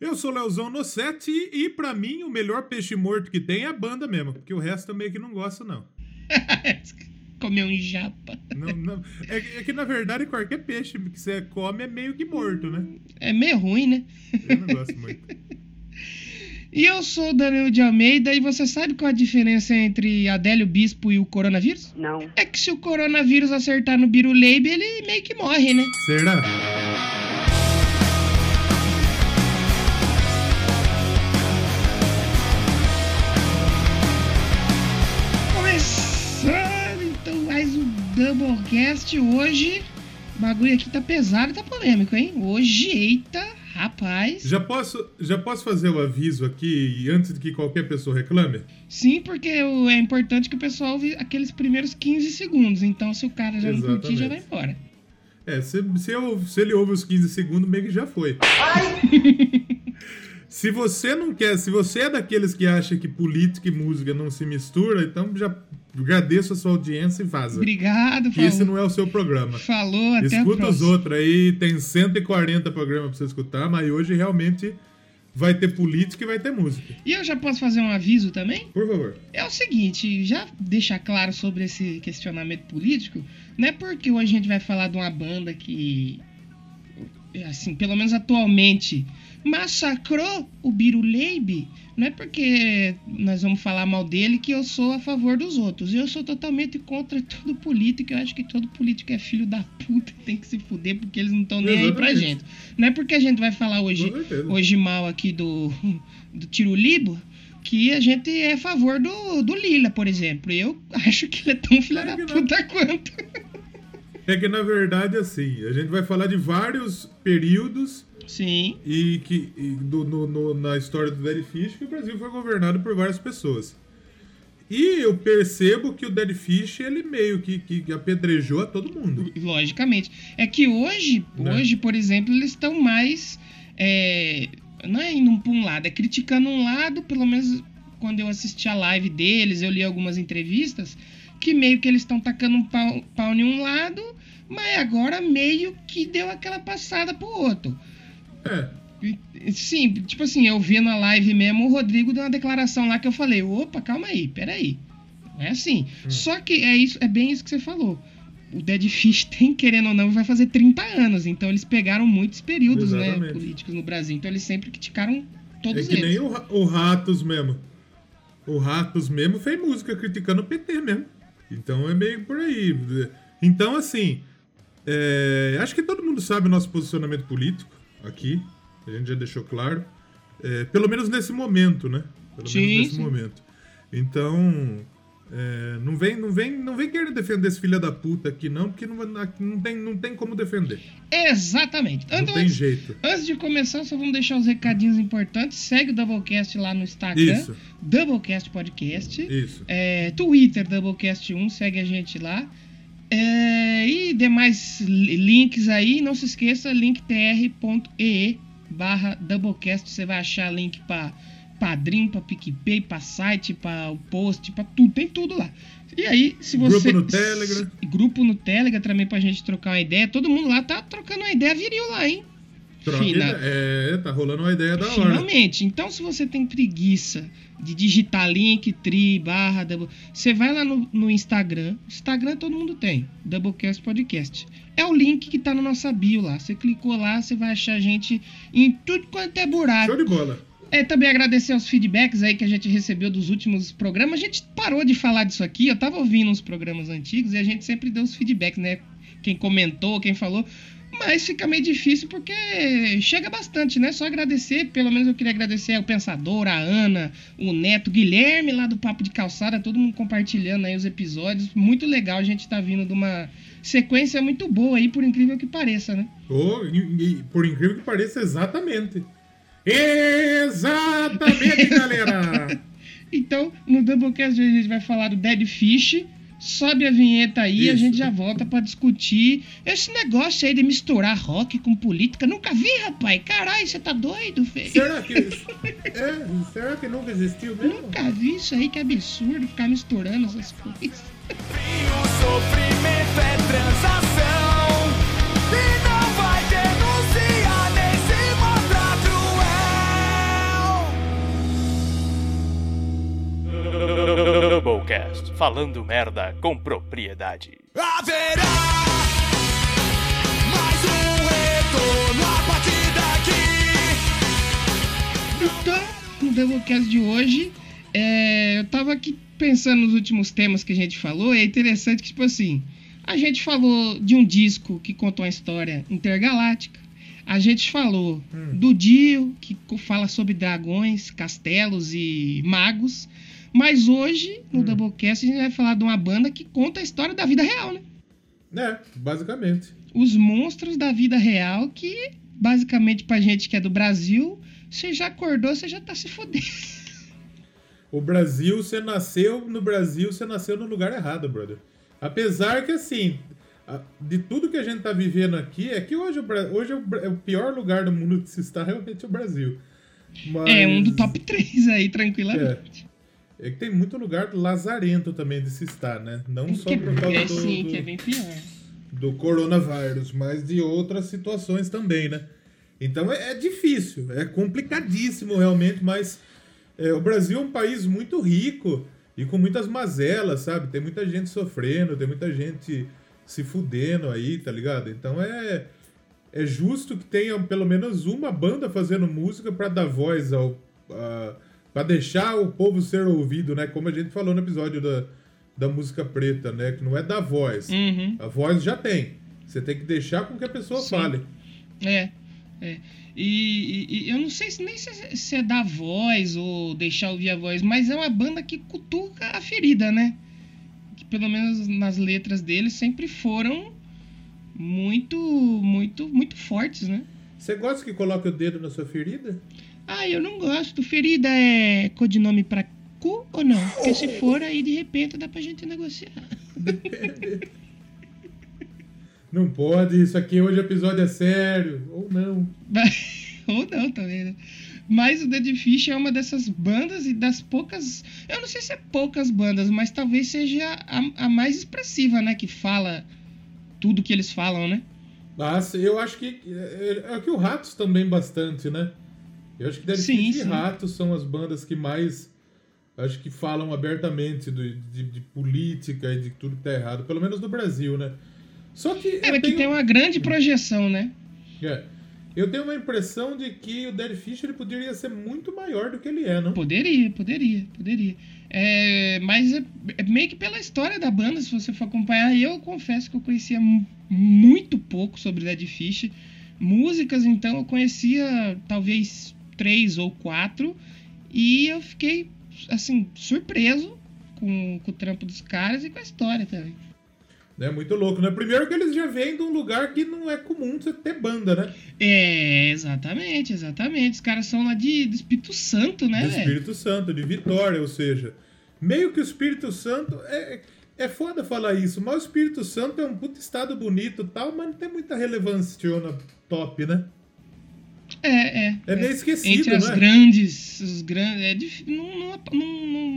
Eu sou o Leozão no set e, e pra mim o melhor peixe morto que tem é a banda mesmo, porque o resto eu meio que não gosto, não. Comeu um japa. Não, não. É, é que na verdade qualquer peixe que você come é meio que morto, né? É meio ruim, né? Eu não gosto muito. E eu sou o Danilo de Almeida e você sabe qual a diferença entre Adélio Bispo e o coronavírus? Não. É que se o coronavírus acertar no Biruleibe, ele meio que morre, né? Será? Doublecast. Hoje o bagulho aqui tá pesado e tá polêmico, hein? Hoje, eita, rapaz. Já posso, já posso fazer o aviso aqui antes de que qualquer pessoa reclame? Sim, porque é importante que o pessoal ouve aqueles primeiros 15 segundos. Então, se o cara já não curtir, já vai Exatamente. embora. É, se, se, eu- se ele ouve os 15 segundos, meio que já foi. se você não quer, se você é daqueles que acha que política e música não se mistura, então já agradeço a sua audiência e vaza. Obrigado, Que esse não é o seu programa. Falou, até Escuta os outros aí, tem 140 programas pra você escutar, mas hoje realmente vai ter política e vai ter música. E eu já posso fazer um aviso também? Por favor. É o seguinte, já deixar claro sobre esse questionamento político, não é porque hoje a gente vai falar de uma banda que, assim, pelo menos atualmente, massacrou o Biruleibe, não é porque nós vamos falar mal dele que eu sou a favor dos outros. Eu sou totalmente contra todo político, eu acho que todo político é filho da puta e tem que se fuder porque eles não estão nem aí pra gente. Não é porque a gente vai falar hoje hoje mal aqui do, do Tiro Libo, que a gente é a favor do, do Lila, por exemplo. Eu acho que ele é tão filho Claro da puta quanto. É que na verdade, assim, a gente vai falar de vários períodos Sim, e que e do- no- no- na história do Dead Fish que o Brasil foi governado por várias pessoas. E eu percebo que o Dead Fish ele meio que, que apedrejou a todo mundo. logicamente. É que hoje, Né? hoje, por exemplo, eles estão mais. é, não é indo pra um lado, é criticando um lado, pelo menos quando eu assisti a live deles, eu li algumas entrevistas, que meio que eles estão tacando um pau, pau em um lado, mas agora meio que deu aquela passada pro outro. É, Sim, tipo assim, eu vi na live mesmo, o Rodrigo deu uma declaração lá que eu falei, opa, calma aí, peraí. Não é assim. Hum. Só que é isso, é bem isso que você falou. O Dead Fish tem, querendo ou não, vai fazer 30 anos. Então eles pegaram muitos períodos, né, Exatamente. políticos no Brasil. Então eles sempre criticaram todos é que eles. nem o, o Ratos mesmo. O Ratos mesmo fez música criticando o PT mesmo. Então é meio por aí. Então, assim, é, acho que todo mundo sabe o nosso posicionamento político aqui. A gente já deixou claro. É, pelo menos nesse momento, né? Pelo Sim, menos nesse sim. momento. Então, é, não, vem, não, vem, não vem querer defender esse filho da puta aqui, não, porque não, não, tem, não tem como defender. Exatamente. Não Então, tem antes, jeito. antes de começar, só vamos deixar os recadinhos importantes. Segue o Doublecast lá no Instagram. Isso, Doublecast Podcast. isso. É, Twitter, Doublecast1, segue a gente lá. É, e demais li- links aí, não se esqueça, linktr.ee barra Doublecast, você vai achar link pra Padrim, pra PicPay, pra site, pra o post, pra tudo, tem tudo lá. E aí, se você... Grupo no Telegram. se- grupo no Telegram também pra gente trocar uma ideia, todo mundo lá tá trocando uma ideia viril lá, hein? Troca Fina-. É, tá rolando uma ideia da hora. Finalmente. Então, se você tem preguiça de digitar link, tri, barra, double, você vai lá no, no Instagram. Instagram todo mundo tem. Doublecast Podcast. É o link que tá na nossa bio lá. Você clicou lá, você vai achar a gente em tudo quanto é buraco. Show de bola. É, também agradecer aos feedbacks aí que a gente recebeu dos últimos programas. A gente parou de falar disso aqui. Eu tava ouvindo uns programas antigos e a gente sempre deu os feedbacks, né? Quem comentou, quem falou. Mas fica meio difícil porque chega bastante, né? Só agradecer. Pelo menos eu queria agradecer ao Pensador, a Ana, o Neto, o Guilherme lá do Papo de Calçada, todo mundo compartilhando aí os episódios. Muito legal, a gente tá vindo de uma sequência muito boa aí, por incrível que pareça, né? Oh, e- e por incrível que pareça, exatamente. Exatamente, galera! Então, no Doublecast de hoje a gente vai falar do Dead Fish. Sobe a vinheta aí e a gente já volta pra discutir esse negócio aí de misturar rock com política. Nunca vi, rapaz. Caralho, você tá doido, velho? será que. É, será que nunca existiu mesmo? Nunca vi isso aí, que absurdo ficar misturando essas coisas. O sofrimento é transação Doublecast, falando merda com propriedade. Haverá mais um retorno a partir daqui. Então, no Doublecast de hoje, é, eu tava aqui pensando nos últimos temas que a gente falou, e é interessante que, tipo assim, a gente falou de um disco que contou uma história intergaláctica. A gente falou do Dio, que fala sobre dragões, castelos e magos. Mas hoje, no Doublecast, a gente vai falar de uma banda que conta a história da vida real, né? É, basicamente. Os monstros da vida real que, basicamente, pra gente que é do Brasil, você já acordou, você já tá se fodendo. O Brasil, você nasceu no Brasil, você nasceu no lugar errado, brother. Apesar que, assim, de tudo que a gente tá vivendo aqui, é que hoje, hoje é o é o pior lugar do mundo de se estar realmente o Brasil. Mas- É um do top 3 aí, tranquilamente. É que tem muito lugar lazarento também de se estar, né? Não só Que- por causa é do, sim, do- que é bem pior. do coronavírus, mas de outras situações também, né? Então é, é difícil, é complicadíssimo realmente, mas é, o Brasil é um país muito rico e com muitas mazelas, sabe? Tem muita gente sofrendo, tem muita gente se fudendo aí, tá ligado? Então é, é justo que tenha pelo menos uma banda fazendo música pra dar voz ao. a- pra deixar o povo ser ouvido, né? Como a gente falou no episódio da, da música preta, né? Que não é dar voz. Uhum. A voz já tem. Você tem que deixar com que a pessoa Sim. fale. É, é. E, e- eu não sei se nem se, se é dar voz ou deixar ouvir a voz, mas é uma banda que cutuca a ferida, né? Que pelo menos nas letras deles sempre foram muito, muito, muito fortes, né? Você gosta que coloque o dedo na sua ferida? Ah, eu não gosto. Ferida é codinome pra cu ou não? Porque se for, aí de repente dá pra gente negociar. Não pode, isso aqui hoje o episódio é sério. Ou não. Ou não também, né? Mas o Dead Fish é uma dessas bandas e das poucas. Eu não sei se é poucas bandas, mas talvez seja a, a mais expressiva, né? Que fala tudo que eles falam, né? Mas eu acho que. É, é que o Ratos também bastante, né? Eu acho que Dead Sim, Fish e sim. Ratos são as bandas que mais. Acho que falam abertamente do- de, de política e de tudo que tá errado. Pelo menos no Brasil, né? Só que. É, mas que tenho- tem uma grande projeção, né? é, eu tenho uma impressão de que o Dead Fish ele poderia ser muito maior do que ele é, não? Poderia, poderia, poderia. É, mas é, é meio que pela história da banda, se você for acompanhar, eu confesso que eu conhecia mu- muito pouco sobre Dead Fish. Músicas, então, eu conhecia talvez três ou quatro. E eu fiquei, assim, surpreso com, com o trampo dos caras e com a história também. É muito louco, né? Primeiro que eles já vêm de um lugar que não é comum você ter banda, né? É, exatamente, exatamente. Os caras são lá de, do Espírito Santo, né, do? Espírito Santo, de Vitória, ou seja, meio que o Espírito Santo é, é foda falar isso, mas o Espírito Santo é um puto estado bonito e tal, mas não tem muita relevância na top, né? É, é. É meio esquecido, Entre as né? grandes, os grandes, é não, não, não, não-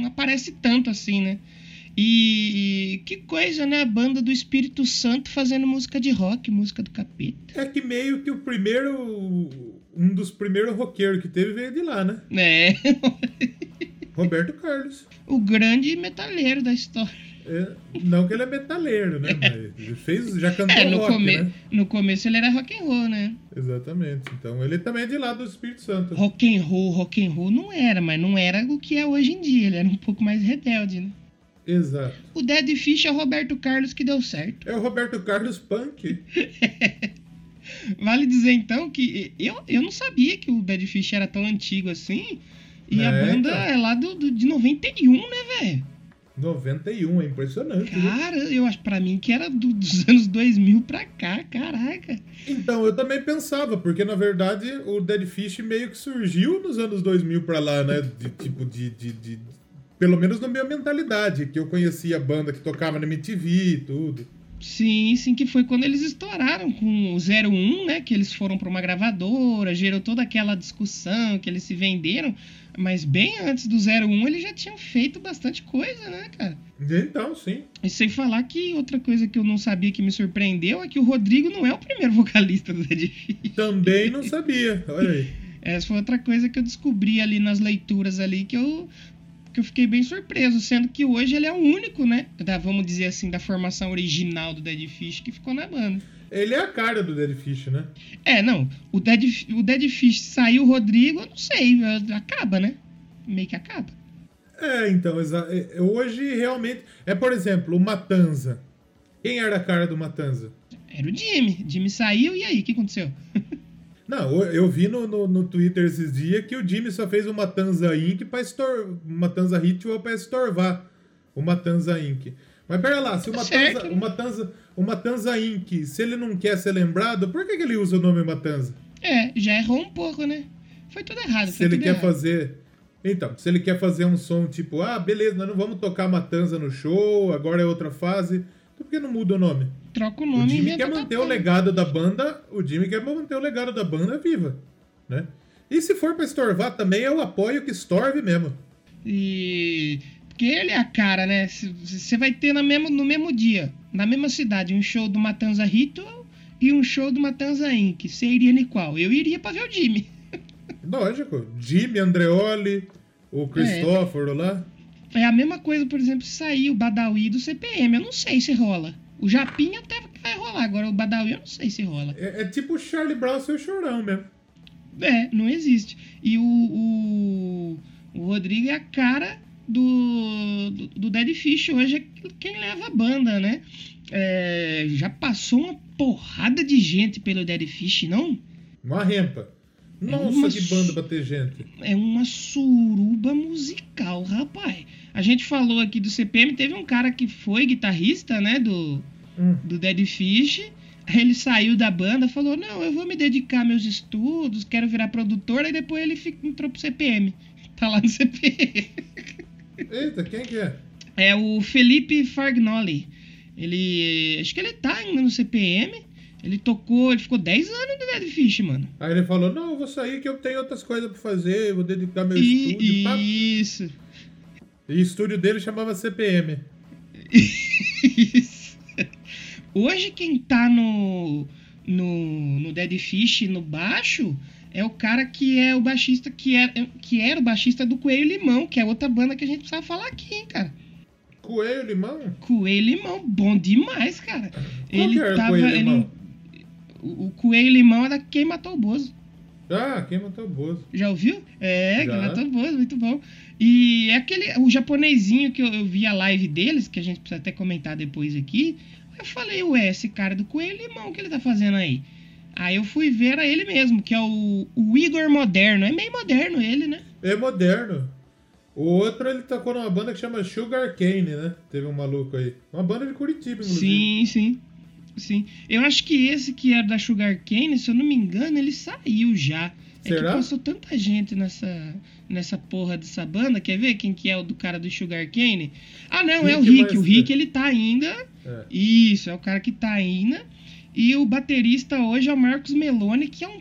não aparece tanto assim, né? E, e que coisa, né? A banda do Espírito Santo fazendo música de rock, música do capeta. É que meio que o primeiro. Um dos primeiros roqueiros que teve veio de lá, né? É, Roberto Carlos. o grande metaleiro da história. É, não que ele é metaleiro, né? Mas ele fez, já cantou É, no, rock, come- né? no começo ele era rock and roll, né? Exatamente. Então ele também é de lá do Espírito Santo. Rock and roll, rock and roll não era, mas não era o que é hoje em dia. Ele era um pouco mais rebelde, né? Exato. O Dead Fish é o Roberto Carlos que deu certo. É o Roberto Carlos Punk. Vale dizer então que eu, eu não sabia que o Dead Fish era tão antigo assim. E a É, banda então. é lá do, do- de 91, né, velho? 91, é impressionante. viu? Cara, eu acho pra mim que era do- dos anos 2000 pra cá, caraca. Então, eu também pensava, porque na verdade o Dead Fish meio que surgiu nos anos 2000 pra lá, né? De tipo de. de, de- pelo menos na minha mentalidade, que eu conhecia a banda que tocava na MTV e tudo. Sim, sim, que foi quando eles estouraram com o 01, né? Que eles foram pra uma gravadora, gerou toda aquela discussão, que eles se venderam. Mas bem antes do 01 eles já tinham feito bastante coisa, né, cara? Então, sim. E sem falar que outra coisa que eu não sabia que me surpreendeu é que o Rodrigo não é o primeiro vocalista do Dead Fish. Também não sabia. Olha aí. Essa foi outra coisa que eu descobri ali nas leituras ali que eu que eu fiquei bem surpreso, sendo que hoje ele é o único, né? Da, vamos dizer assim, da formação original do Dead Fish que ficou na banda. Ele é a cara do Dead Fish, né? É, não. O Dead, o Dead Fish saiu o Rodrigo, eu não sei. Acaba, né? Meio que acaba. É, então, é, hoje realmente. É, por exemplo, o Matanza. Quem era a cara do Matanza? Era o Jimmy. Jimmy saiu e aí, o que aconteceu? Não, eu- vi no, no, no Twitter esses dias que o Jimmy só fez o Matanza Inc. pra estor... Matanza Ritual pra estorvar o Matanza Inc. Mas pera lá, se o Tá Matanza, certo. o Matanza, o Matanza Inc., se ele não quer ser lembrado, por que, que ele usa o nome Matanza? É, já errou um pouco, né? Foi tudo errado. Se ele quer errado. fazer. Então, se ele quer fazer um som tipo, ah, beleza, nós não vamos tocar Matanza no show, agora é outra fase. Então por que não muda o nome? Troca o O nome e Jimmy quer outra manter o legado da banda. O Jimmy quer manter o legado da banda viva, né? E se for pra estorvar também, eu apoio que estorve mesmo. E. Porque ele é a cara, né? Você vai ter no mesmo, no mesmo dia, na mesma cidade, um show do Matanza Ritual e um show do Matanza Inc. Você iria em qual? Eu iria pra ver o Jimmy. Lógico. Jimmy, Andreoli, o Cristóforo lá. É a mesma coisa, por exemplo, se sair o Badawi do CPM. Eu não sei se rola. O Japinha até vai rolar. Agora o Badawi eu não sei se rola. É, é tipo o Charlie Brown, seu chorão mesmo. É, não existe. E o, o, o Rodrigo é a cara do, do, do Dead Fish hoje, é quem leva a banda, né? É, já passou uma porrada de gente pelo Dead Fish, não? Uma rempa. Nossa, uma que banda pra ter gente. É uma suruba musical, rapaz. A gente falou aqui do CPM, teve um cara que foi guitarrista, né, do, Hum. do Dead Fish. Ele saiu da banda, falou: Não, eu vou me dedicar meus estudos, quero virar produtor. Aí depois ele entrou pro CPM. Tá lá no CPM. Eita, quem que é? É o Felipe Fargnoli. Ele. Acho que ele tá ainda no CPM. Ele tocou, ele ficou 10 anos no Dead Fish, mano. Aí ele falou, não, eu vou sair que eu tenho outras coisas pra fazer, vou dedicar meu estúdio. E, pá. isso. E o estúdio dele chamava CPM. Isso. Hoje quem tá no, no, no Dead Fish no baixo é o cara que é o baixista que era, que era o baixista do Coelho Limão, que é outra banda que a gente precisava falar aqui, hein, cara. Coelho, limão? Coelho Limão, bom demais, cara. Qual que era o Coelho Limão? o, o Coelho Limão era quem matou o Bozo. Ah, quem matou o Bozo? Já ouviu? É, Já. quem matou o Bozo, muito bom. E é aquele, o japonesinho que eu, eu vi a live deles, que a gente precisa até comentar depois aqui. Eu falei, ué, esse cara do Coelho Limão, o que ele tá fazendo aí? Aí eu fui ver era ele mesmo, que é o, o Igor Moderno. É meio moderno ele, né? É moderno. O outro, ele tocou numa banda que chama Sugar Cane, né? Teve um maluco aí. Uma banda de Curitiba, inclusive. Sim, sim. Sim. Eu acho que esse que era da Sugar Cane, se eu não me engano, ele saiu já. É Será? que passou tanta gente nessa, nessa porra dessa banda. Quer ver quem que é o do cara do Sugar Cane? Ah, não, é o Rick Rick. O Master. Rick, ele tá ainda. É. Isso, é o cara que tá ainda. E o baterista hoje é o Marcos Meloni, que é um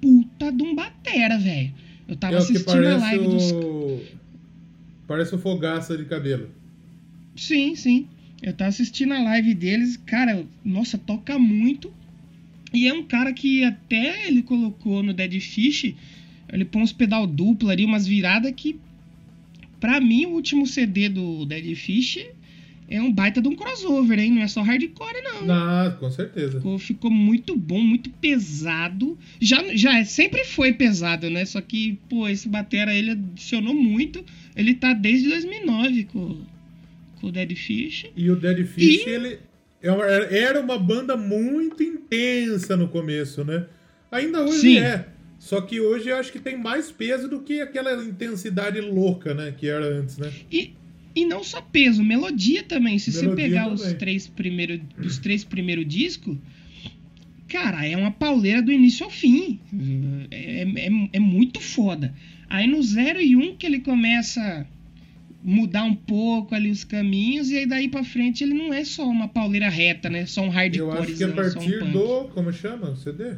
puta de um batera, velho. Eu tava É assistindo a live dos o... Parece o Fogaça de cabelo. Sim, sim. Eu tava assistindo a live deles, cara, nossa, toca muito. E é um cara que até ele colocou no Dead Fish, ele põe uns pedal duplo ali, umas viradas que, pra mim, o último CD do Dead Fish é um baita de um crossover, hein? Não é só hardcore, não. Ah, com certeza. Ficou, ficou muito bom, muito pesado. Já, já é- sempre foi pesado, né? Só que, pô, esse batera ele adicionou muito. Ele tá desde 2009 com, com o Dead Fish. E o Dead Fish, E- ele é era uma banda muito intensa no começo, né? Ainda hoje Sim. é. Só que hoje eu acho que tem mais peso do que aquela intensidade louca, né? Que era antes, né? E, e não só peso, melodia também. Se você Melodia pegar os também. três primeiros os três primeiros discos, cara, é uma pauleira do início ao fim. É, é, é muito foda. Aí no 0 e 1 um, que ele começa a mudar um pouco ali os caminhos, e aí daí pra frente ele não é só uma pauleira reta, né? Só um Eu hardcore. acho que a só um partir punk. do. Como chama o CD?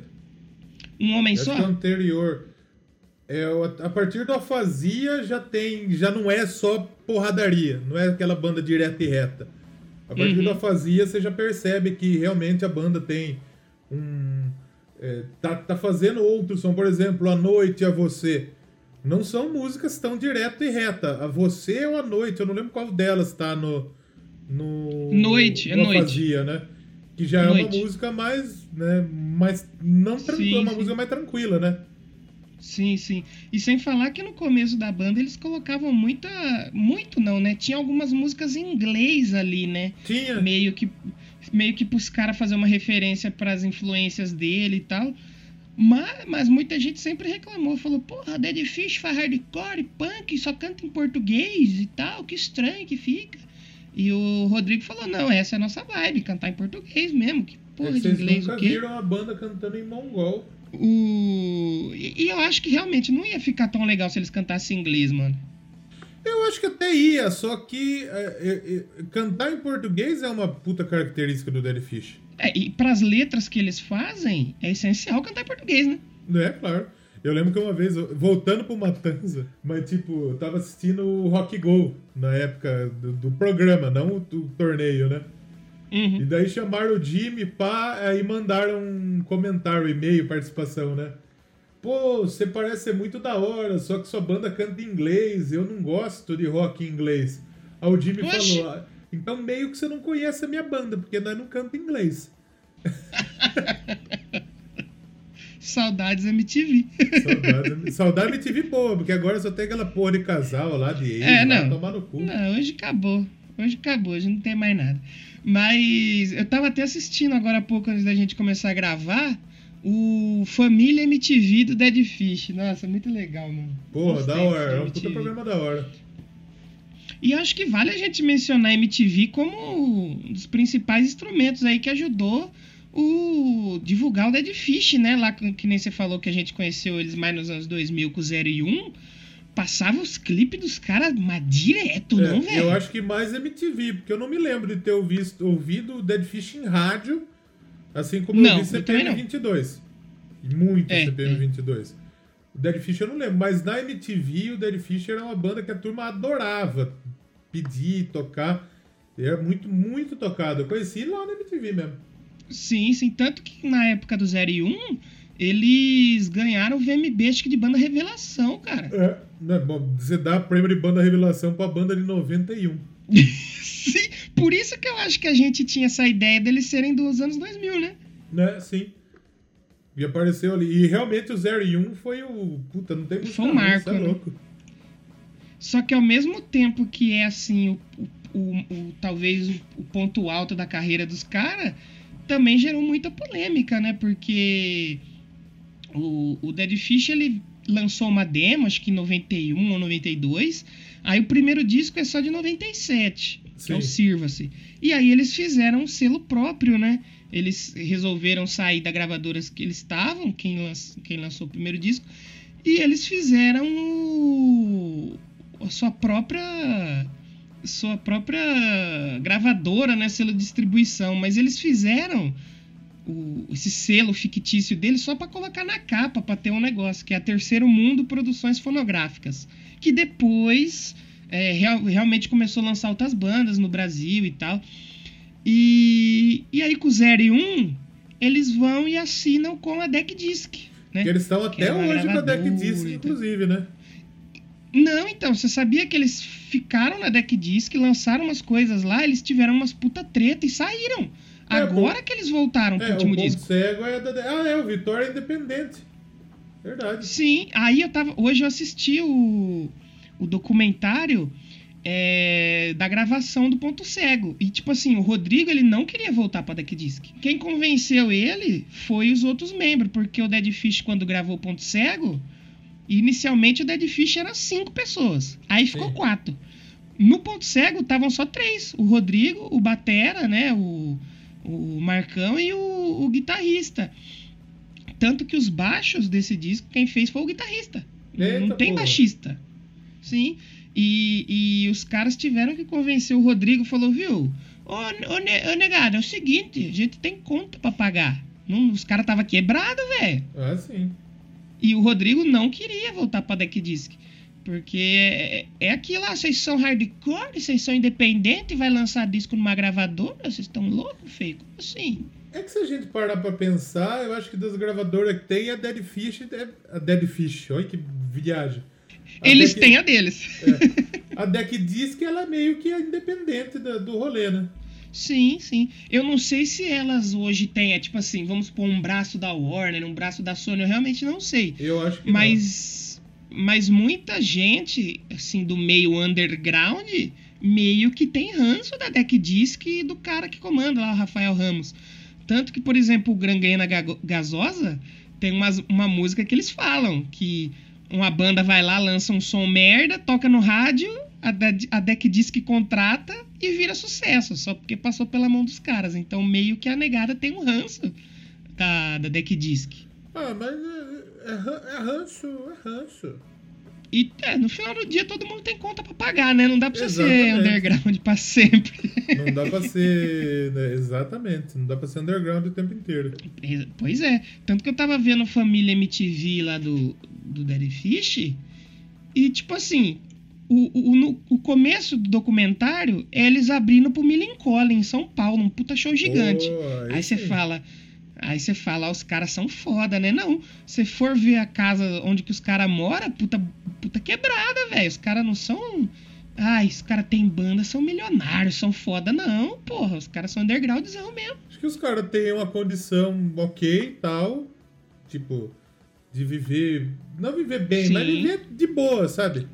Um homem Eu acho só? que é anterior. É, a partir do Afasia já tem. Já não é só porradaria. Não é aquela banda direta e reta. A partir Uhum. do Afasia você já percebe que realmente a banda tem um. é, tá, tá fazendo outro som. Por exemplo, A Noite a Você. não são músicas tão direta e reta. A Você ou a Noite, eu não lembro qual delas tá no. no Noite, é no Noite. Afasia, né? Que já é Noite. uma música mais. Né, mais não tranquila, Sim, uma sim. música mais tranquila, né? Sim, sim. E sem falar que no começo da banda eles colocavam muita. Muito não, né? Tinha algumas músicas em inglês ali, né? Tinha. Meio que. Meio que pros caras fazer uma referência pras influências dele e tal. Mas, mas muita gente sempre reclamou, falou, porra, Dead Fish faz hardcore, punk, só canta em português e tal, que estranho que fica. E o Rodrigo falou, não, essa é a nossa vibe, cantar em português mesmo, que É porra que de vocês inglês nunca o quê? viram a banda cantando em mongol. O... E, eu acho que realmente não ia ficar tão legal se eles cantassem em inglês, mano. Eu acho que até ia, só que é, é, é, cantar em português é uma puta característica do Dead Fish. É, e pras letras que eles fazem, é essencial cantar em português, né? É, claro. Eu lembro que uma vez, voltando pro Matanza, mas tipo, eu tava assistindo o Rock Go na época do, do programa, não o do torneio, né? Uhum. E daí chamaram o Jimmy, pá, aí mandaram um comentário, e-mail, participação, né? Pô, você parece ser muito da hora, só que sua banda canta em inglês, eu não gosto de rock em inglês. Aí o Jimmy Oxi. falou, "Ah, então meio que você não conhece a minha banda, porque nós não canta em inglês. Saudades MTV. Saudade, saudade MTV boa, porque agora só tem aquela porra de casal lá, de ex, É, não. tomar no cu. Não, hoje acabou. Hoje acabou, hoje não tem mais nada. Mas eu tava até assistindo agora há pouco, antes da gente começar a gravar, o Família MTV do Dead Fish. Nossa, muito legal, mano. Porra, da hora, é um puta programa da hora. E acho que vale a gente mencionar a MTV como um dos principais instrumentos aí que ajudou o divulgar o Dead Fish, né? Lá que nem você falou que a gente conheceu eles mais nos anos 2000 com o 0 e 1. Passava os clipes dos caras, direto, É, não, velho? eu acho que mais MTV, porque eu não me lembro de ter ouvido, ouvido o Dead Fish em rádio, assim como Não, eu vi também não. CPM 22. Muito É, CPM é. 22. O Dead Fish eu não lembro, mas na MTV o Dead Fish era uma banda que a turma adorava pedir, tocar. Era muito, muito tocado. Eu conheci lá na MTV mesmo. Sim, sim. Tanto que na época do 0 e 1, eles ganharam o VMB, acho que de banda revelação, cara. É, né, bom, você dá prêmio de banda revelação pra banda de 91. Sim, por isso que eu acho que a gente tinha essa ideia deles serem dos anos 2000, né? Né, sim. E apareceu ali. E realmente o 0 e 1 foi o. Puta, não tem Foi um ruim, marco, é né? louco. Só que ao mesmo tempo que é assim, o, o- o- o- talvez o, o ponto alto da carreira dos caras, também gerou muita polêmica, né? Porque o, o Dead Fish ele lançou uma demo, acho que em 91 ou 92. Aí o primeiro disco é só de 97, que é o Sim. Sirva-se. E aí eles fizeram um selo próprio, né? Eles resolveram sair da gravadora que eles estavam, quem, lan- quem lançou o primeiro disco, e eles fizeram o- a sua própria sua própria gravadora, né, selo de distribuição, mas eles fizeram o- esse selo fictício deles só para colocar na capa, para ter um negócio, que é a Terceiro Mundo Produções Fonográficas, que depois é, real- realmente começou a lançar outras bandas no Brasil e tal. E, e aí com o 0 e 1, eles vão e assinam com a Deck Disc, né? Que eles estão é até uma hoje com a Deck Disc, inclusive, né? Não, então, você sabia que eles ficaram na Deck Disc, lançaram umas coisas lá, eles tiveram umas puta treta e saíram. É, Agora que eles voltaram pro É, o último ponto disco. cego é da. Ah, é, o Vitória é independente. Verdade. Sim, aí eu tava. Hoje eu assisti o, o documentário é, da gravação do Ponto Cego. E, tipo assim, o Rodrigo ele não queria voltar pra Deck Disc. Quem convenceu ele foi os outros membros, porque o Dead Fish, quando gravou o Ponto Cego, inicialmente o Dead Fish era cinco pessoas. Aí ficou Sim. quatro. No Ponto Cego estavam só três: o Rodrigo, o Batera, né? O, o Marcão e o, o guitarrista. Tanto que os baixos desse disco, quem fez foi o guitarrista. Eita, não tem porra. baixista. Sim. E, e os caras tiveram que convencer o Rodrigo. Falou, viu? Ô, ô, ô, negado, é o seguinte, a gente tem conta pra pagar. Não, os caras tava quebrado, velho. Ah, sim. E o Rodrigo não queria voltar pra Deck Disc. Porque é, é aquilo lá, vocês são hardcore, vocês são independentes, vai lançar disco numa gravadora, vocês estão loucos, feio? Como assim? É que se a gente parar pra pensar, eu acho que das gravadoras que tem, a Dead Fish. é- A Dead Fish, olha que viagem. A Eles Deck- têm a deles. A Deck diz que ela é meio que independente da- do rolê, né? Sim, sim. Eu não sei se elas hoje têm, é tipo assim, vamos pôr um braço da Warner, um braço da Sony, eu realmente não sei. Eu acho que Mas, mas muita gente, assim, do meio underground, meio que tem ranço da Deck Disc e do cara que comanda lá, o Rafael Ramos. Tanto que, por exemplo, o Granguena Gasosa tem umas- uma música que eles falam que uma banda vai lá, lança um som merda, toca no rádio, a, a Deck Disc contrata e vira sucesso, só porque passou pela mão dos caras. Então, meio que a negada tem um ranço da, da Deck Disc. Ah, mas é, é, ran- é ranço, é ranço. E é, no final do dia todo mundo tem conta pra pagar, né? Não dá pra você ser underground pra sempre. Não dá pra ser. né, exatamente, não dá pra ser underground o tempo inteiro. pois é. Tanto que eu tava vendo Família MTV lá do, do Daddy Fish. E tipo assim, o, o, no- o começo do documentário é eles abrindo pro Millencolin em São Paulo, um puta show gigante. Pô, Aí você fala. Aí você fala, ah, os caras são foda, né? Não. Se for ver a casa onde que os caras moram, puta, puta quebrada, velho. Os caras não são. Ai, os caras têm banda, são milionários, são foda. Não, porra. Os caras são undergroundzão mesmo. Acho que os caras têm uma condição ok e tal. Tipo, de viver. Não viver bem, Sim. mas viver de boa, sabe?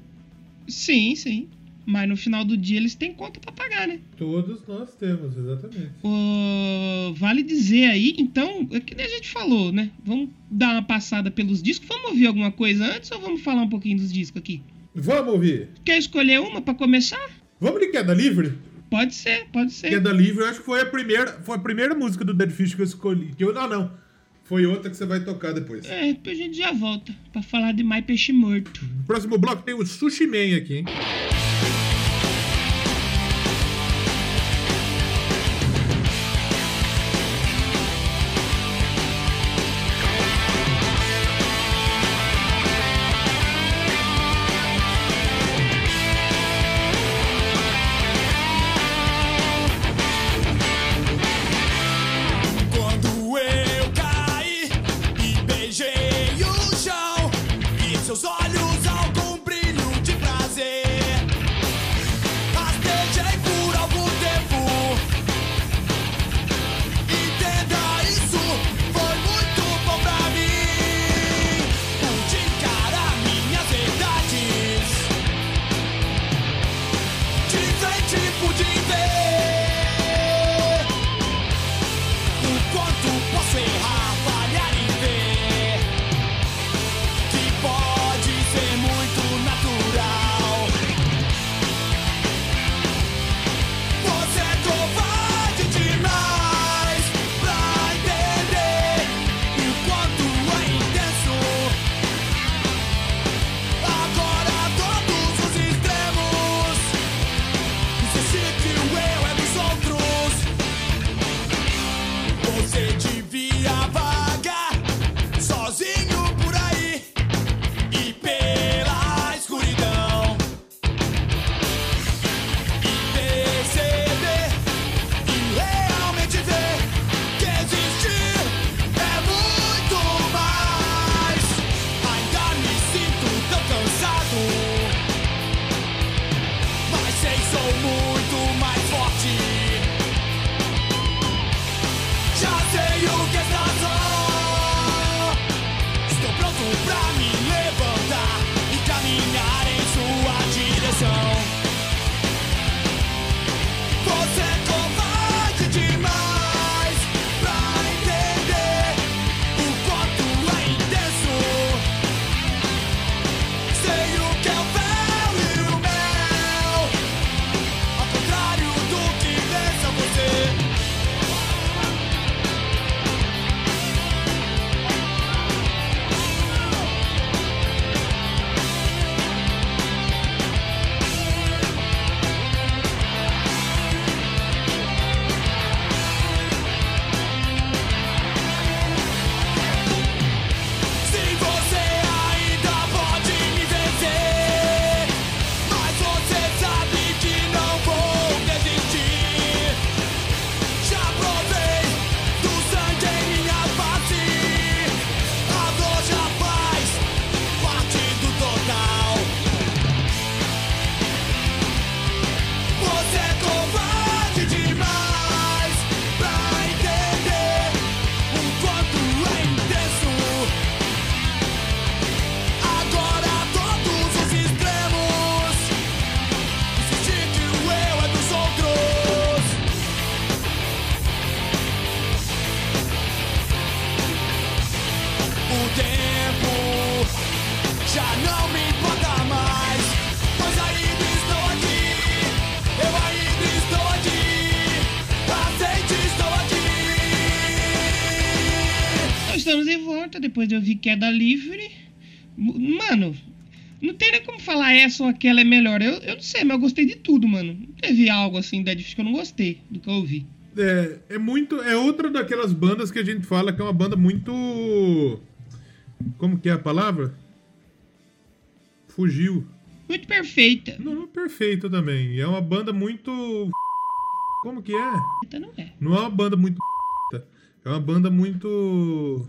Sim, sim. Mas no final do dia eles têm conta pra pagar, né? Todos nós temos, exatamente. Ô, vale dizer aí, então, é que nem a gente falou, né? Vamos dar uma passada pelos discos. Vamos ouvir alguma coisa antes ou vamos falar um pouquinho dos discos aqui? Vamos ouvir. Quer escolher uma pra começar? Vamos de queda livre? Pode ser, pode ser. Queda livre, eu acho que foi a primeira, foi a primeira música do Dead Fish que eu escolhi. Que eu, não, não. Foi outra que você vai tocar depois. É, depois a gente já volta pra falar de mais peixe morto. Próximo bloco tem o Sushi Man aqui, hein? Queda Livre. Mano, não tem nem como falar essa ou aquela é melhor. Eu, eu não sei, mas eu gostei de tudo, mano. Não teve algo assim da Fish que eu não gostei do que eu ouvi. É, é muito. É outra daquelas bandas que a gente fala que é uma banda muito. Como que é a palavra? Fugiu. Muito perfeita. Não, perfeito também. É uma banda muito. Como que é? Não é. Não é uma banda muito. É uma banda muito.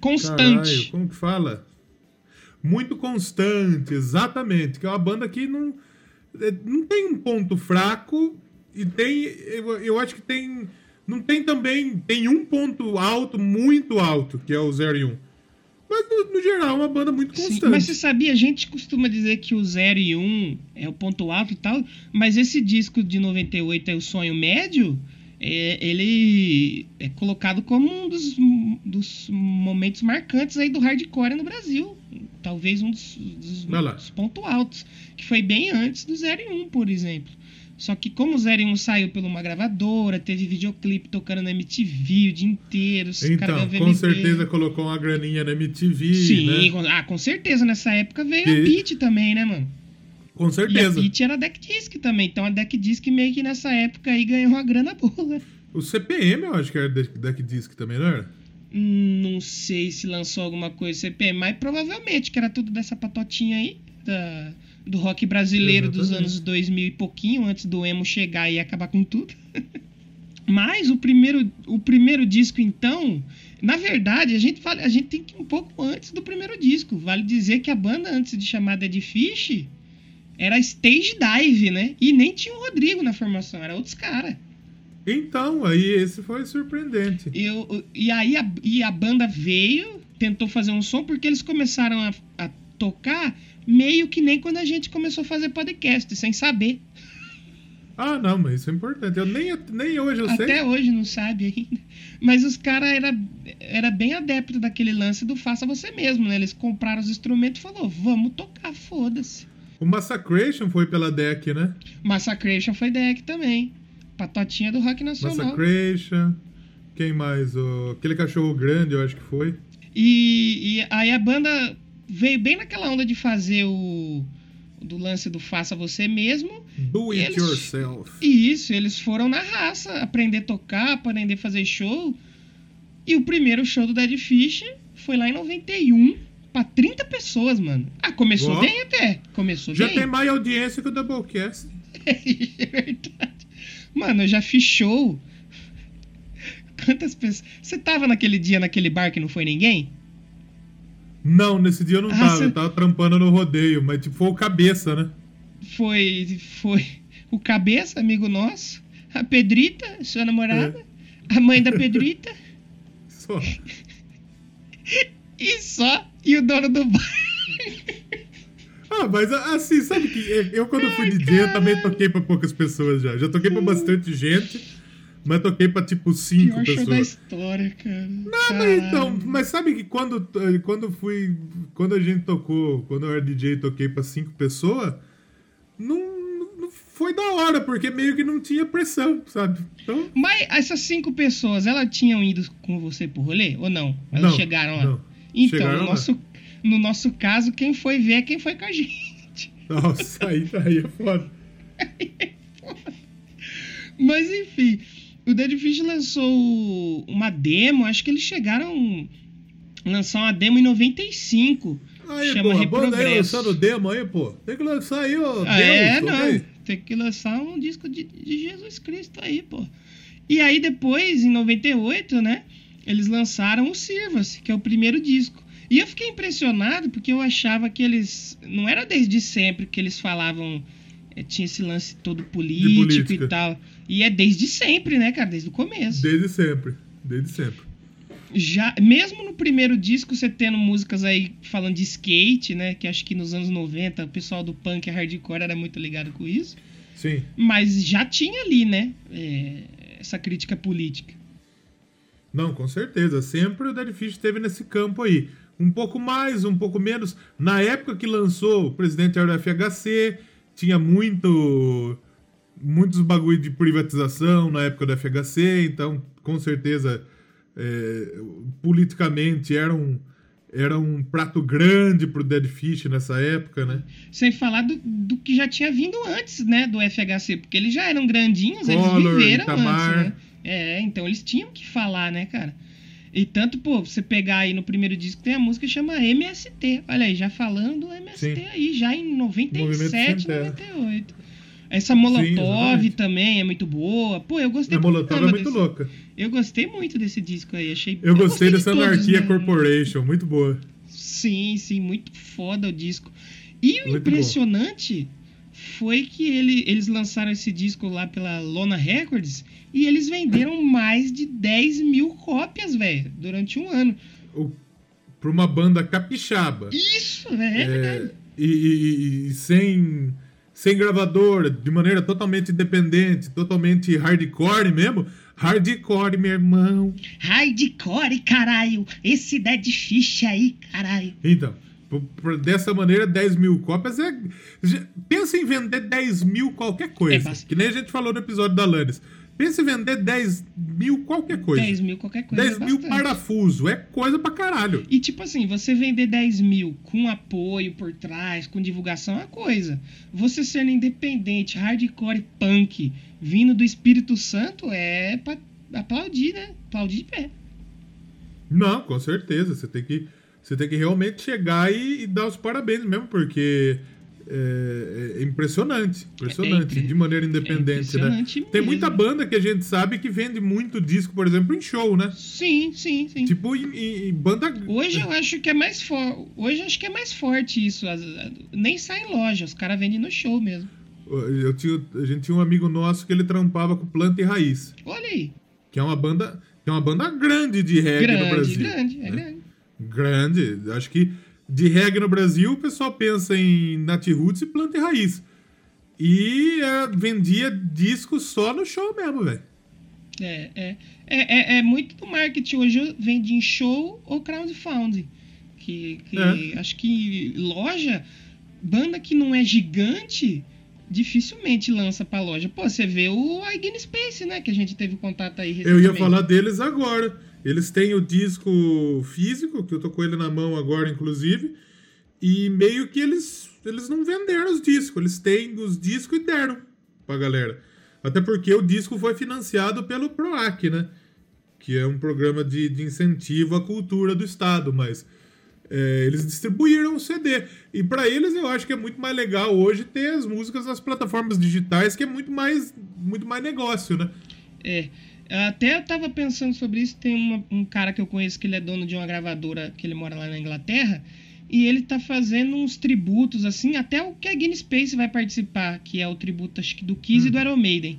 Constante. Caralho, como que fala? Muito constante, exatamente. Que é uma banda que não, é, não tem um ponto fraco e tem. Eu, eu acho que tem. Não tem também. Tem um ponto alto, muito alto, que é o 0 e 1. Mas no, no geral é uma banda muito Sim, constante. mas você sabia, a gente costuma dizer que o 0 e 1 um é o ponto alto e tal, mas esse disco de 98 é o Sonho Médio, ele é colocado como um dos, dos momentos marcantes aí do hardcore no Brasil. Talvez um dos, dos, dos pontos altos, que foi bem antes do 0 e 1, um, por exemplo. Só que como o 0 e 1 um saiu por uma gravadora, teve videoclipe tocando na MTV o dia inteiro, Então, com certeza colocou uma graninha na MTV. Sim, né? com- ah, com certeza. Nessa época veio E- a Pit também, né, mano? Com E a certeza. Pit era Deck Disc também. Então a Deck Disc meio que nessa época aí ganhou uma grana boa. né? O CPM eu acho que era Deck Disc também, não era? Não sei se lançou alguma coisa CPM, mas provavelmente que era tudo dessa patotinha aí. Da, do rock brasileiro dos Exatamente. anos 2000 e pouquinho, antes do emo chegar e acabar com tudo. Mas o primeiro, o primeiro disco, então, na verdade, a gente, fala, a gente tem que ir um pouco antes do primeiro disco. Vale dizer que a banda, antes de chamar Dead Fish, era Stage Dive, né? E nem tinha o Rodrigo na formação, era outros caras. Então, aí esse foi surpreendente. Eu, e aí a, e a banda veio, tentou fazer um som, porque eles começaram a, a tocar meio que nem quando a gente começou a fazer podcast, sem saber. Ah, não, mas isso é importante. Eu nem, nem hoje eu Até sei. hoje não sabe ainda. Mas os caras era, era bem adepto daquele lance do faça você mesmo, né? Eles compraram os instrumentos e falou, vamos tocar, foda-se. O Massacration foi pela deck, né? Massacration foi deck também. Patotinha do rock nacional. Massacration. Quem mais? O... Aquele cachorro grande, eu acho que foi. E, e aí a banda veio bem naquela onda de fazer o do lance do faça você mesmo. Do it eles- yourself. E isso, eles foram na raça, aprender a tocar, aprender a fazer show. E o primeiro show do Dead Fish foi lá em 91, pra 30 pessoas, mano. Ah, começou bem até. Começou Já bem. tem mais audiência que o Doublecast. é verdade. Mano, eu já fiz show. Quantas pessoas. Você tava naquele dia naquele bar que não foi ninguém? Não, nesse dia eu não Ah, tava. cê- Eu tava trampando no rodeio, mas tipo, foi o cabeça, né? Foi. Foi o Cabeça, amigo nosso. A Pedrita, sua namorada. A mãe da Pedrita. Só. E só. E o dono do bar. Ah, mas assim, sabe que eu quando fui DJ eu também toquei pra poucas pessoas já. Já toquei pra bastante gente, mas toquei pra tipo cinco Pior show da pessoas. história, cara. Ah, mas então, mas sabe que quando, quando fui. Quando a gente tocou, quando eu era DJ e toquei pra cinco pessoas, não, não- não foi da hora, porque meio que não tinha pressão, sabe? Então. Mas essas cinco pessoas, elas tinham ido com você pro rolê ou não? Elas Não, chegaram lá? não. Então, Chegaram no lá. nosso, no nosso caso, quem foi ver é quem foi com a gente. Nossa, aí, aí é foda. Mas enfim, o Dead Fish lançou uma demo, acho que eles chegaram a lançar uma demo em 95. Aí, Chama pô, banda aí Reprogresso. lançando demo aí, pô. Tem que lançar aí, ó. Ah, é, demos, não. ok? Tem que lançar um disco de, de Jesus Cristo aí, pô. E aí depois, em 98, né? Eles lançaram o Sirva-se, que é o primeiro disco. E eu fiquei impressionado porque eu achava que eles. Não era desde sempre que eles falavam. eh, tinha esse lance todo político e tal. E é desde sempre, né, cara? Desde o começo. Desde sempre. Desde sempre. Já, mesmo no primeiro disco, você tendo músicas aí falando de skate, né? Que acho que nos anos 90 o pessoal do punk e hardcore era muito ligado com isso. Sim. Mas já tinha ali, né? é, essa crítica política. Não, com certeza. Sempre o Dead Fish esteve nesse campo aí. Um pouco mais, um pouco menos. Na época que lançou, o presidente era do FHC, tinha muito. Muitos bagulho de privatização na época do FHC, então com certeza é, politicamente era um, era um prato grande pro Dead Fish nessa época, né? Sem falar do, do que já tinha vindo antes, né, do FHC, porque eles já eram grandinhos, Collor, eles viveram Itamar. antes, né? É, então eles tinham que falar, né, cara? E tanto, pô, você pegar aí no primeiro disco, tem a música que chama MST. Olha aí, já falando do MST Sim. aí, já em 97, Movimento Sem Terra. 98. Essa Molotov exatamente. também é muito boa. Pô, eu gostei A Molotov é muito desse- louca. Eu gostei muito desse disco aí, achei Eu gostei de dessa todos, Anarquia né? Corporation, muito boa. Sim, sim, muito foda o disco. E o Muito impressionante foi que ele- eles lançaram esse disco lá pela Lona Records e eles venderam mais de 10 mil cópias, velho, durante um ano. O, pra uma banda capixaba. Isso, velho, é, verdade. e, e- e sem, sem gravadora, de maneira totalmente independente, totalmente hardcore mesmo. Hardcore, meu irmão. Hardcore, caralho. Esse Dead Fish aí, caralho. Então, dessa maneira, 10 mil cópias é. Pensa em vender 10 mil qualquer coisa. É que nem a gente falou no episódio da Lannis. Pensa em vender 10 mil qualquer coisa. 10 mil qualquer coisa. 10 é mil bastante. parafuso. É coisa pra caralho. E tipo assim, você vender 10 mil com apoio por trás, com divulgação é uma coisa. Você sendo independente, hardcore punk, vindo do Espírito Santo é pra aplaudir, né? Aplaudir de pé. Não, com certeza. Você tem que, você tem que realmente chegar e, e dar os parabéns mesmo, porque é, é impressionante. Impressionante, É impre- de maneira independente, né? impressionante Tem muita mesmo. banda que a gente sabe que vende muito disco, por exemplo, em show, né? Sim, sim, sim. Tipo, em, em- banda. Hoje eu acho que é mais forte. Hoje eu acho que é mais forte isso. As- Nem sai em loja, os caras vendem no show mesmo. Eu tinha, a gente tinha um amigo nosso que ele trampava com Planta e Raiz, Olha aí. que é uma banda, que é uma banda grande de reggae no Grande, Brasil. grande, é né? grande. Grande. Acho que de reggae no Brasil o pessoal pensa em Nat Roots e Planta e Raiz. E é, vendia disco só no show mesmo, velho. É, é, é, é, é muito do marketing hoje vende em show ou crowdfunding. Que, que É. acho que loja, banda que não é gigante, dificilmente lança pra loja. Pô, você vê o Again Space, né? Que a gente teve contato aí Eu recentemente. ia falar deles agora. Eles têm o disco físico, que eu tô com ele na mão agora, inclusive. E meio que eles, eles não venderam os discos. Eles têm os discos e deram pra galera. Até porque o disco foi financiado pelo PROAC, né? Que é um programa de, de incentivo à cultura do Estado, mas é, eles distribuíram o CD. E pra eles eu acho que é muito mais legal hoje ter as músicas nas plataformas digitais, que é muito mais, muito mais negócio, né? É. Até eu tava pensando sobre isso. Tem uma- um cara que eu conheço que ele é dono de uma gravadora que ele mora lá na Inglaterra. E ele tá fazendo uns tributos, assim, até o que a Guinness Space vai participar, que é o tributo, acho que do Kiss e do Iron Maiden.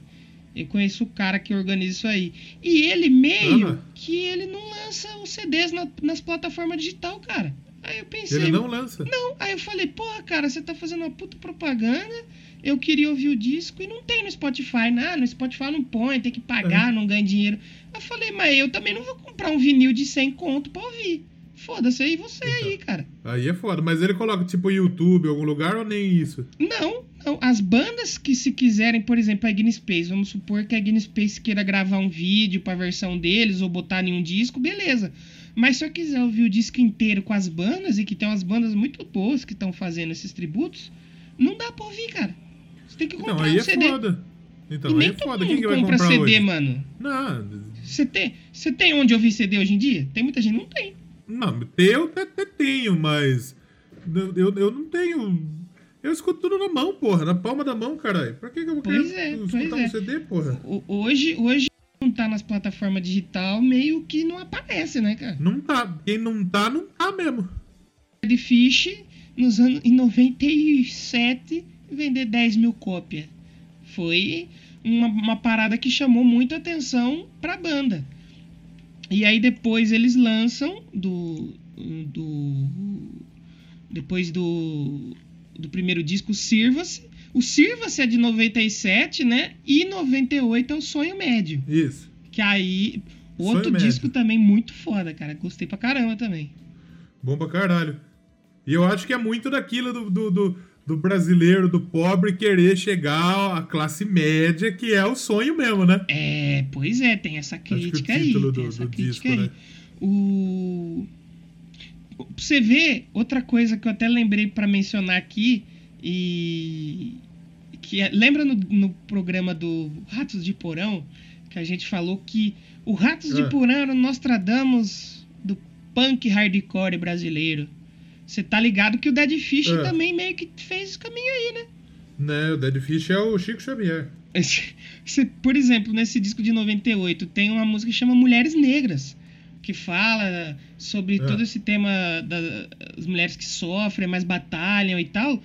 Eu conheço o cara que organiza isso aí. E ele meio Ah. que ele não lança os CDs na- nas plataformas digital, cara. Aí eu pensei. Ele não lança. Não, aí eu falei, porra, cara, você tá fazendo uma puta propaganda. Eu queria ouvir o disco e não tem no Spotify. Não, no Spotify não põe, tem que pagar, não ganha dinheiro. Eu falei, mas eu também não vou comprar um vinil de 100 conto pra ouvir. Foda-se aí você aí, cara. Aí é foda. Mas ele coloca tipo YouTube algum lugar ou nem isso? Não, não. As bandas que se quiserem, por exemplo, a Guinness Space, vamos supor que a Guinness Space queira gravar um vídeo pra versão deles ou botar em um disco, beleza. Mas se eu quiser ouvir o disco inteiro com as bandas, e que tem umas bandas muito boas que estão fazendo esses tributos, não dá pra ouvir, cara. Você tem que comprar Então, aí um é CD. foda. Então, e aí nem é todo foda. mundo Quem que vai compra comprar CD, hoje? mano. Não, Você tem, você tem onde ouvir CD hoje em dia? Tem muita gente não tem. não, eu até, tenho, mas eu, eu, não tenho. Eu escuto tudo na mão, porra, na palma da mão, caralho. Pra que, que eu vou Pois querer é, escutar um é. CD, porra? Hoje, hoje não tá nas plataformas digital, meio que não aparece, né, cara? Não tá. Quem não tá, não tá mesmo. de Fish nos anos, em 97 vender 10 mil cópias. Foi uma, uma parada que chamou muita atenção pra banda. E aí depois eles lançam do. do depois do, do primeiro disco, Sirva-se. O Sirva-se é de 97, né? E 98 é o Sonho Médio. Isso. Que aí. Sonho Outro Médio. disco também muito foda, cara. Gostei pra caramba também. Bom pra caralho. E eu acho que é muito daquilo do, do, do, do brasileiro, do pobre, querer chegar à classe média, que é o sonho mesmo, né? É, pois é, tem essa crítica aí. tem essa crítica disco, aí. né? O... Você ver, outra coisa que eu até lembrei pra mencionar aqui, e. que é- Lembra no, no programa do Ratos de Porão, que a gente falou que o Ratos de Ah. Porão era o Nostradamus do punk hardcore brasileiro. Você tá ligado que o Dead Fish Ah. também meio que fez esse caminho aí, né? Né, o Dead Fish é o Chico Xavier. Esse- por exemplo, nesse disco de 98 tem uma música que chama Mulheres Negras, que fala sobre É. todo esse tema das mulheres que sofrem, mas batalham e tal.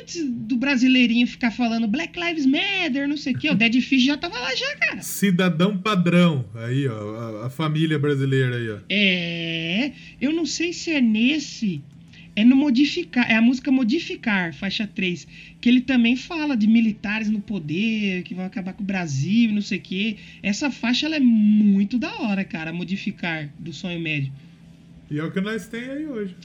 Antes do brasileirinho ficar falando Black Lives Matter, não sei o que, o Dead Fish já tava lá já, cara. Cidadão padrão. Aí, ó, a, a família brasileira aí, ó. É, eu não sei se é nesse. É no Modificar, é a música Modificar, faixa 3, que ele também fala de militares no poder, que vão acabar com o Brasil, não sei o quê. Essa faixa ela é muito da hora, cara, Modificar, do Sonho Médio. E é o que nós tem aí hoje.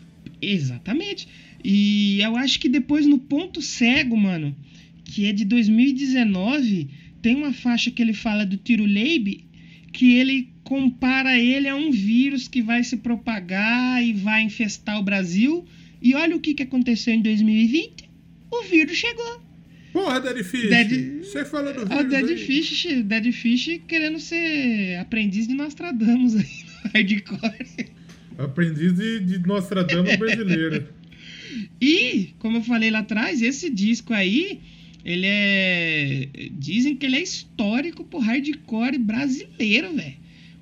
Exatamente. E eu acho que depois no Ponto Cego, mano, que é de 2019, tem uma faixa que ele fala do tiro Leib, que ele compara ele a um vírus que vai se propagar e vai infestar o Brasil. E olha o que, que aconteceu em 2020. O vírus chegou. Porra, Dead Fish. Dead- Você fala do O vírus Dead aí. Fish, Dead Fish querendo ser aprendiz de Nostradamus aí no hardcore. Aprendiz de, de Nostradamus brasileiro. E, como eu falei lá atrás, esse disco aí, ele é. Dizem que ele é histórico pro hardcore brasileiro, velho.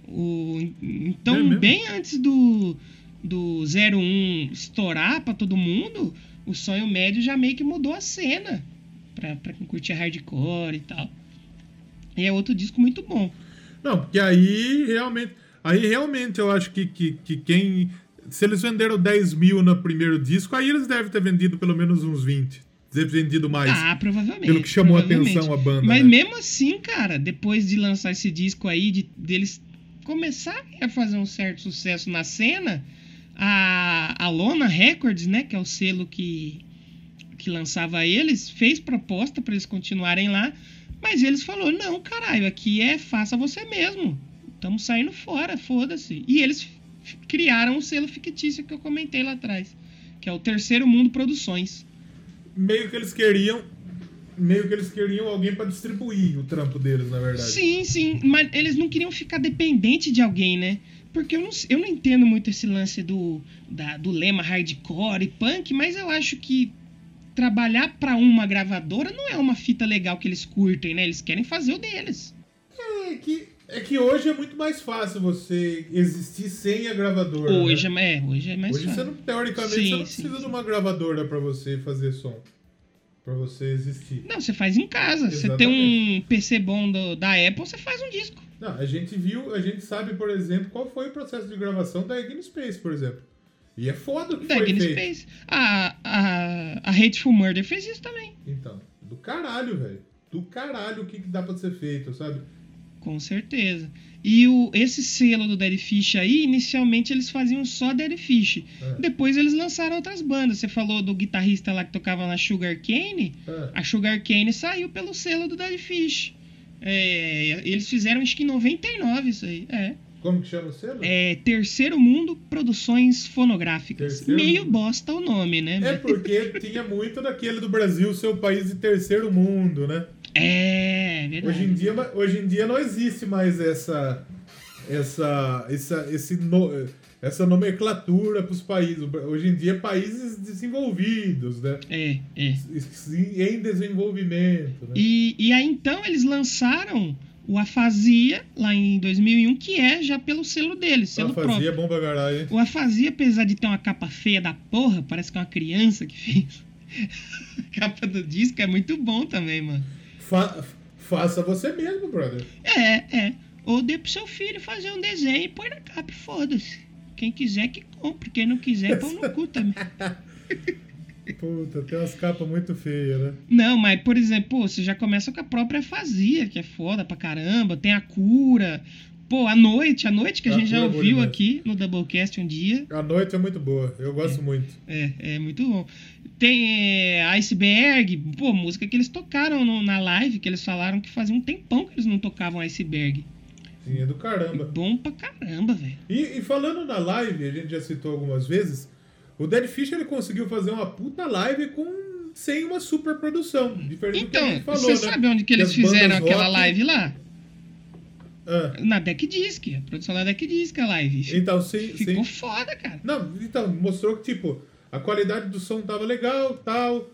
O- É Então, mesmo? bem antes do, do 01 estourar pra todo mundo, o Sonho Médio já meio que mudou a cena pra, pra quem curtia hardcore e tal. E é outro disco muito bom. Não, porque aí realmente. Aí realmente eu acho que, que, que quem. Se eles venderam 10 mil no primeiro disco, aí eles devem ter vendido pelo menos uns 20. Deve ter vendido mais. Ah, provavelmente. pelo que chamou a atenção a banda. Mas né? mesmo assim, cara, depois de lançar esse disco aí, de, deles começarem a fazer um certo sucesso na cena, a, a Lona Records, né, que é o selo que, que lançava eles, fez proposta para eles continuarem lá, mas eles falou não, caralho, aqui é faça você mesmo. Estamos saindo fora, foda-se. E eles criaram o selo fictício que eu comentei lá atrás, que é o Terceiro Mundo Produções. Meio que eles queriam. Meio que eles queriam alguém pra distribuir o trampo deles, na verdade. Sim, sim, mas eles não queriam ficar dependente de alguém, né? Porque eu não, eu não entendo muito esse lance do, da- do lema hardcore e punk, mas eu acho que trabalhar pra uma gravadora não é uma fita legal que eles curtem, né? Eles querem fazer o deles. É que, é que hoje é muito mais fácil você existir sem a gravadora. Hoje, né? é, é, hoje é mais Hoje você fácil. não, teoricamente, Sim, você não sim, precisa sim. de uma gravadora pra você fazer som. Pra você existir. Não, você faz em casa. Você tem um PC bom do- da Apple, você faz um disco. Não, a gente viu, a gente sabe, por exemplo, qual foi o processo de gravação da Egg Space, por exemplo. E é foda o que Da foi Game feito. Space. A, a, a Hateful Murder fez isso também. Então, do caralho, velho. Do caralho o que, que dá pra ser feito, sabe? Com certeza. E o, esse selo do Dead Fish aí, inicialmente eles faziam só Dead Fish. É. Depois eles lançaram outras bandas. Você falou do guitarrista lá que tocava na Sugar Cane. É. A Sugar Cane saiu pelo selo do Dead Fish. É, eles fizeram acho que em 99 isso aí. É. Como que chama o selo? É Terceiro Mundo Produções Fonográficas. Terceiro Meio Mundo. bosta o nome, né? É porque tinha muito daquele do Brasil, seu país de terceiro mundo, né? É, verdade. Hoje em dia, hoje em dia não existe mais essa essa essa esse no- essa nomenclatura para os países. Hoje em dia países desenvolvidos, né? É, é. Em desenvolvimento, né? E, e aí então eles lançaram o Afasia lá em 2001, que é já pelo selo deles, selo próprio. bom pra caralho, hein? O Afasia, apesar de ter uma capa feia da porra, parece que é uma criança que fez. a capa do disco é muito bom também, mano. Fa- faça você mesmo, brother. É, é. Ou dê pro seu filho fazer um desenho e põe na capa, e foda-se. Quem quiser que compre, quem não quiser, põe no cu também. Puta, tem umas capas muito feias, né? Não, mas, por exemplo, pô, você já começa com a própria afasia, que é foda pra caramba. Tem a cura. Pô, a noite, a noite que a Ah, gente já de ouviu Deus. aqui no Doublecast um dia. A noite é muito boa, eu gosto muito. É, é muito bom. Tem é, Iceberg, pô, música que eles tocaram no- na live, que eles falaram que fazia um tempão que eles não tocavam Iceberg. Sim, é do caramba. Bom pra caramba, velho. E, e falando na live, a gente já citou algumas vezes, o Dead Fish ele conseguiu fazer uma puta live com sem uma super produção. Diferente do que a Então, gente falou, você né? sabe onde que eles fizeram aquela rock- live lá? Ah, Na Deck Disc, a produção da Deck Disc, a live. então, sim, Ficou sim. foda, cara. Não, então, mostrou que, tipo, a qualidade do som tava legal, tal.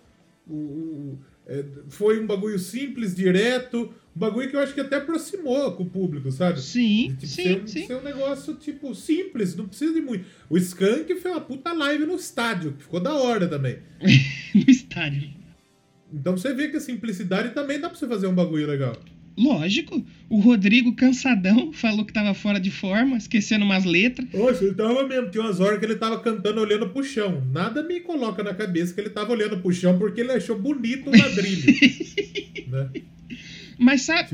O, o- é, foi um bagulho simples, direto. Um bagulho que eu acho que até aproximou com o público, sabe? Sim, Tipo, sim, ser, um, sim. ser um negócio, tipo, simples, não precisa de muito. O Skank foi uma puta live no estádio, que ficou da hora também. no estádio. Então você vê que a simplicidade também dá pra você fazer um bagulho legal. Lógico, o Rodrigo cansadão falou que tava fora de forma, esquecendo umas letras. Oxe, ele tava mesmo. Tinha umas horas que ele tava cantando olhando pro chão. Nada me coloca na cabeça que ele tava olhando pro chão porque ele achou bonito o ladrilho. né? Mas sabe,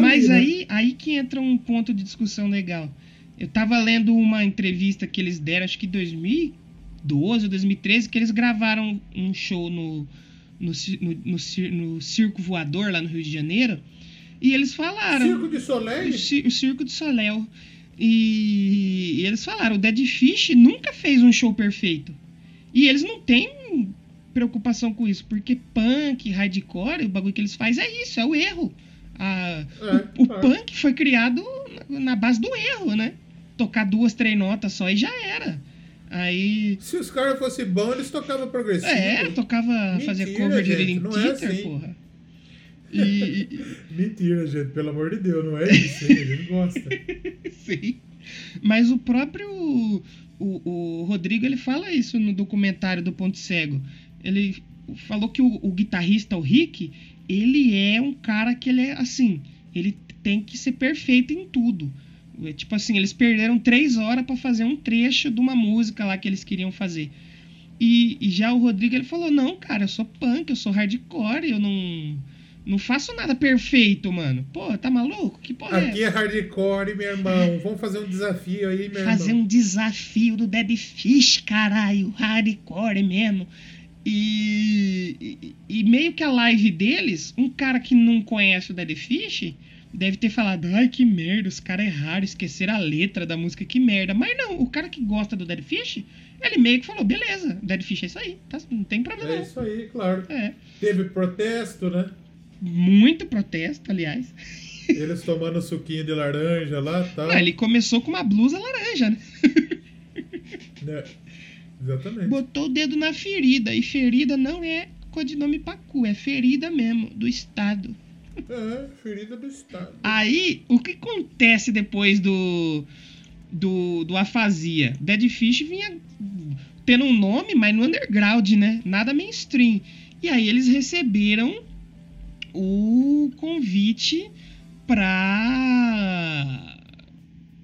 Mas né? aí, aí que entra um ponto de discussão legal. Eu tava lendo uma entrevista que eles deram, acho que em 2012 ou 2013, que eles gravaram um show no, no, no, no cir- no Circo Voador, lá no Rio de Janeiro. E eles falaram. Circo de Soleil? o Circo de Soléu. E, e eles falaram, o Dead Fish nunca fez um show perfeito. E eles não têm preocupação com isso, porque punk, hardcore, o bagulho que eles fazem é isso, é o erro. A- É, o, o claro. punk foi criado na, base do erro, né? Tocar duas, três notas só e já era. Aí. Se os caras fossem bons, eles tocavam progressivo. É, tocava, Mentira, cover de gente, Lily não é Theater, assim. porra. E, e- Mentira, gente, pelo amor de Deus, não é isso? A gente gosta. Sim. Mas o próprio o, o Rodrigo ele fala isso no documentário do Ponto Cego. Ele falou que o, o guitarrista, o Rick, ele é um cara que ele é assim, ele tem que ser perfeito em tudo. É, Tipo assim, eles perderam três horas pra fazer um trecho de uma música lá que eles queriam fazer. E, e já o Rodrigo ele falou: Não, cara, eu sou punk, eu sou hardcore, eu não, não faço nada perfeito, mano. Pô, tá maluco? Que porra é Aqui é hardcore, meu irmão. Vamos fazer um desafio aí, meu fazer irmão. um desafio do Dead Fish, caralho, hardcore mesmo. E, e, e meio que a live deles, um cara que não conhece o Dead Fish deve ter falado: ai que merda, os caras erraram, esqueceram a letra da música, que merda. Mas não, o cara que gosta do Dead Fish, ele meio que falou: beleza, Dead Fish é isso aí, tá? não tem problema. É não. isso aí, claro. É, Teve protesto, né? muito protesto, aliás. Eles tomando suquinho de laranja lá e tal. Ah, ele começou com uma blusa laranja, né? Exatamente. Botou o dedo na ferida. E ferida não é codinome Pacu, é ferida mesmo, do Estado. É, ferida do Estado. Aí, o que acontece depois do. do, do Afasia? Dead Fish vinha tendo um nome, mas no underground, né? Nada mainstream. E aí eles receberam o convite pra.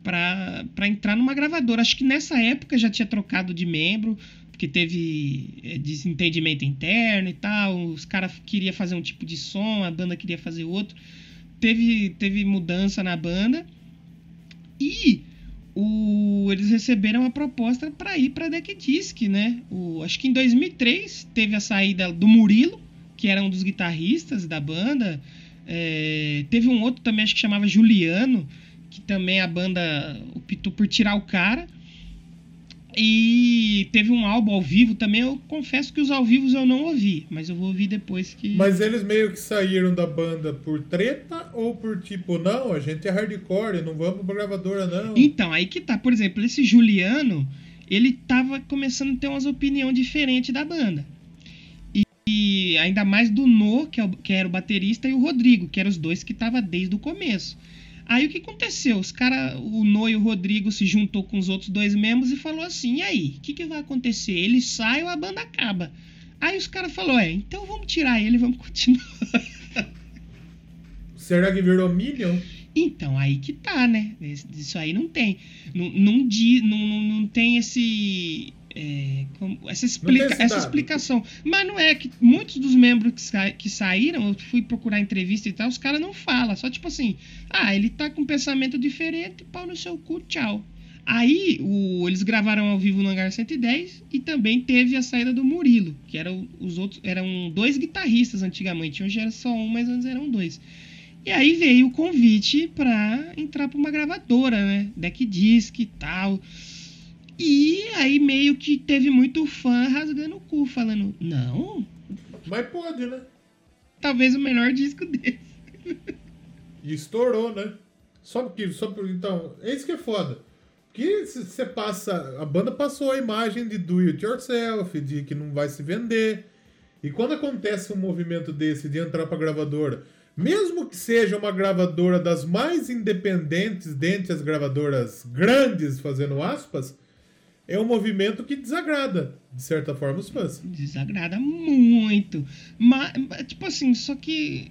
Pra entrar numa gravadora. Acho que nessa época já tinha trocado de membro, porque teve é, desentendimento interno e tal. Os caras queriam fazer um tipo de som, a banda queria fazer outro. Teve, teve mudança na banda. E o, eles receberam a proposta para ir para Deck Disc, né? O, acho que em 2003 teve a saída do Murilo, que era um dos guitarristas da banda. É, teve um outro também, acho que chamava Juliano, que também a banda optou por tirar o cara. E teve um álbum ao vivo também. Eu confesso que os ao vivos eu não ouvi, mas eu vou ouvir depois que. Mas eles meio que saíram da banda por treta ou por tipo, não, a gente é hardcore, não vamos pra gravadora, não. Então, aí que tá. Por exemplo, esse Juliano, ele tava começando a ter umas opiniões diferentes da banda. E, e ainda mais do No, que, é o- que era o baterista, e o Rodrigo, que eram os dois que tava desde o começo. Aí o que aconteceu? Os cara, o No e o Rodrigo se juntou com os outros dois membros e falou assim: e aí, o que, que vai acontecer? Ele sai ou a banda acaba? Aí os caras falaram: é, então vamos tirar ele e vamos continuar. Será que virou Minion? Então, aí que tá, né? Isso aí não tem. Não, não, não, não tem esse. É, como- essa, explica, essa explicação. Mas não é que muitos dos membros que, sa- que saíram, eu fui procurar entrevista e tal, os caras não falam. Só tipo assim, ah, ele tá com um pensamento diferente, pau no seu cu, tchau. Aí o- eles gravaram ao vivo no Hangar 110 e também teve a saída do Murilo, que eram os outros, eram dois guitarristas antigamente, hoje era só um, mas antes eram dois. E aí veio o convite pra entrar pra uma gravadora, né? Deck Disc e tal. E aí meio que teve muito fã rasgando o cu, falando, não, Mas pode, né? talvez o melhor disco dele. E estourou, né? Só porque. Só por, então, é isso que é foda. Porque você passa. A banda passou a imagem de do it yourself, de que não vai se vender. E quando acontece um movimento desse de entrar pra gravadora, mesmo que seja uma gravadora das mais independentes dentre as gravadoras grandes, fazendo aspas, é um movimento que desagrada, de certa forma, os fãs. Desagrada muito. Mas, tipo assim, só que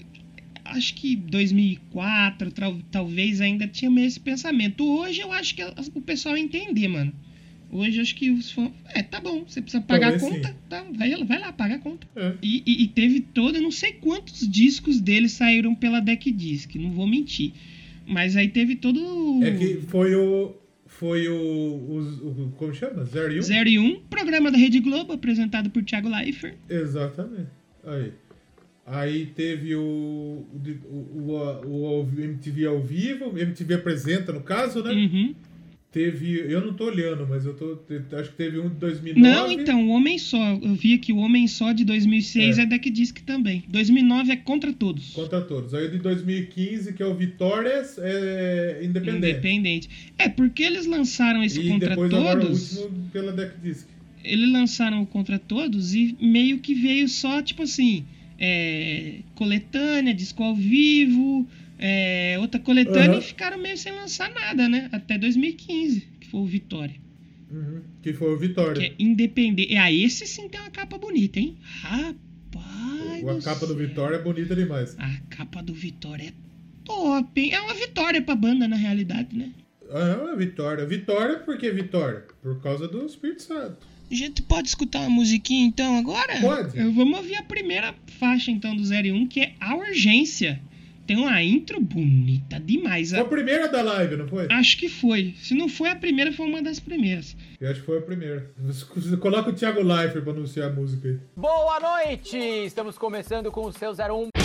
acho que 2004, tal- talvez ainda tinha meio esse pensamento. Hoje eu acho que o pessoal entender, mano. Hoje eu acho que os fãs. É, tá bom, você precisa pagar Talvez a conta, sim. tá, vai, vai lá, paga a conta. É. E, e- e teve todo, não sei quantos discos dele saíram pela Deck Disc, não vou mentir. Mas aí teve todo. É que foi o. Foi o. o, o como chama? Zero e um? 0 e 1, programa da Rede Globo, apresentado por Thiago Leifert. Exatamente. Aí. Aí teve o, o, o, o, o MTV ao vivo, MTV apresenta, no caso, né? Uhum. Teve. Eu não tô olhando, mas eu tô. Acho que teve um de 2009. Não, então, o Homem Só. Eu vi que o Homem Só de 2006 é, É. Deck Disc também. 2009 é Contra Todos. Contra todos. Aí o de 2015, que é o Vitórias, é independente. Independente. É, porque eles lançaram esse E Contra depois agora o Todos. último pela Deck Disc. Eles lançaram o Contra Todos e meio que veio só, tipo assim, é, coletânea, disco ao vivo, é, outra coletânea Aham. e ficaram meio sem lançar nada, né? Até 2015, que foi o Vitória. Uhum. Que foi o Vitória. Que é independente. Ah, esse sim tem uma capa bonita, hein? Rapaz. A capa do céu. Vitória é bonita demais. A capa do Vitória é top, hein? É uma vitória pra banda, na realidade, né? Ah, Vitória. Vitória, por que Vitória? Por causa do Espírito Santo. A gente pode escutar uma musiquinha então agora? Pode. Eu vamos ouvir a primeira faixa então do 01, que é A Urgência. Tem uma intro bonita demais. Foi a primeira da live, não foi? Acho que foi. Se não foi a primeira, foi uma das primeiras. Eu acho que foi a primeira. Coloca o Thiago Leifert pra anunciar a música aí. Boa noite! Estamos começando com o seu 01.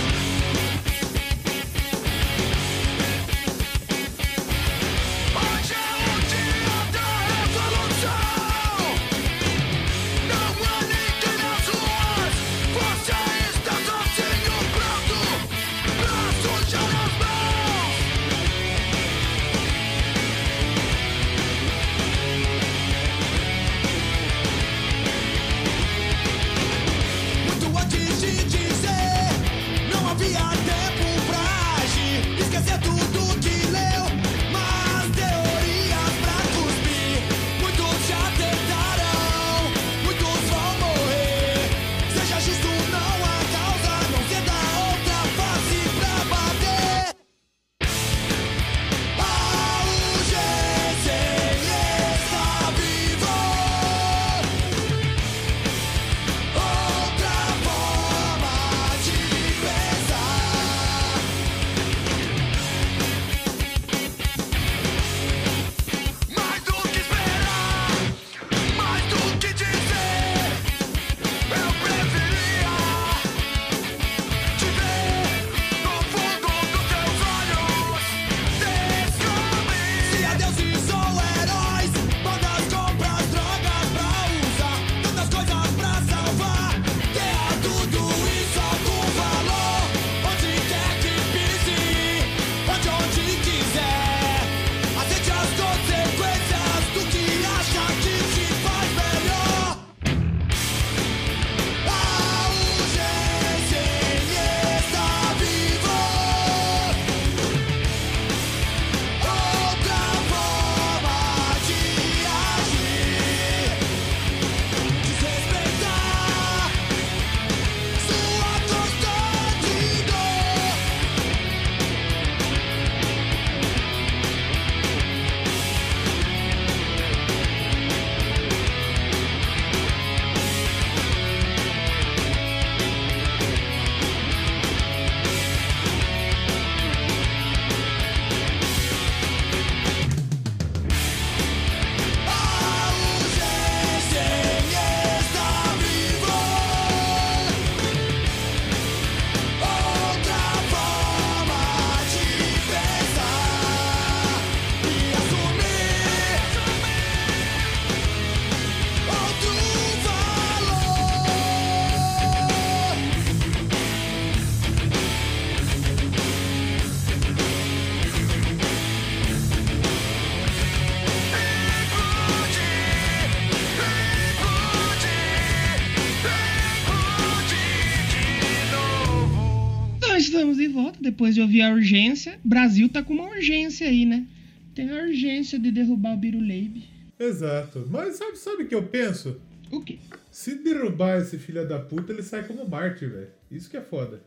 Depois de ouvir a urgência. Brasil tá com uma urgência aí, né? Tem a urgência de derrubar o Biruleibe. Exato. Mas sabe, sabe o que eu penso? O quê? Se derrubar esse filho da puta, ele sai como mártir, velho. Isso que é foda.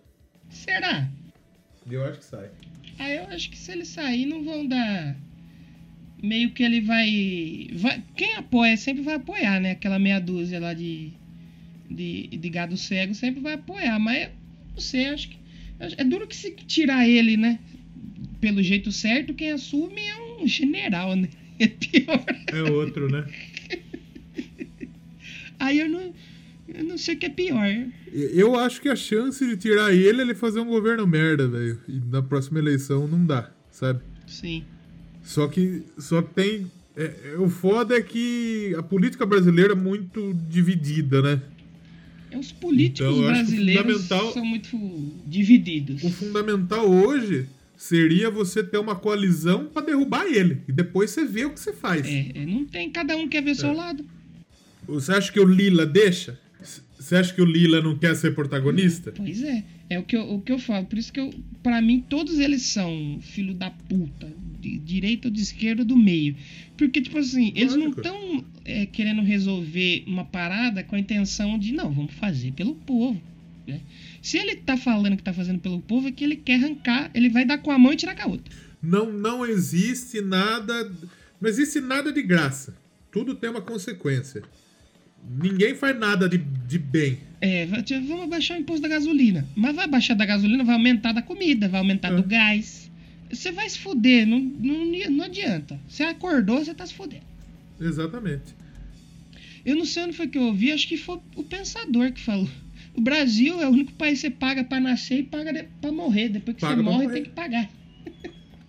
Será? Eu acho que sai. Ah, eu acho que se ele sair, não vão dar. Meio que ele vai. vai... Quem apoia sempre vai apoiar, né? Aquela meia dúzia lá de. De, de gado cego sempre vai apoiar. Mas não sei, acho que. É duro que se tirar ele, né? Pelo jeito certo, quem assume é um general, né? É pior. É outro, né? Aí eu não. Eu não sei o que é pior. Eu acho que a chance de tirar ele é ele fazer um governo merda, velho. E na próxima eleição não dá, sabe? Sim. Só que, só que tem. é- é- o foda é que a política brasileira é muito dividida, né? É, Os políticos Então, brasileiros são muito divididos. O fundamental hoje seria você ter uma coalizão pra derrubar ele. E depois você vê o que você faz. É, é, não tem, cada um quer ver seu lado. Você acha que o Lila deixa? Você acha que o Lila não quer ser protagonista? Pois é, é o que eu, o que eu falo. Por isso que eu, para mim, todos eles são filho da puta, de direita ou de esquerda, do meio. Porque, tipo assim, eles não estão querendo resolver uma parada com a intenção de, não, vamos fazer pelo povo. né? Se ele tá falando que tá fazendo pelo povo, é que ele quer arrancar, ele vai dar com a mão e tirar com a outra. Não, não existe nada. Não existe nada de graça. Tudo tem uma consequência. Ninguém faz nada de, de bem. É, vamos abaixar o imposto da gasolina. Mas vai abaixar da gasolina, vai aumentar da comida, vai aumentar É. do gás. Você vai se fuder, não, não, não adianta. Você acordou, você tá se fudendo. Exatamente. Eu não sei onde foi que eu ouvi, acho que foi o pensador que falou. O Brasil é o único país que você paga pra nascer e paga pra morrer. Depois que Paga você morre, tem que pagar.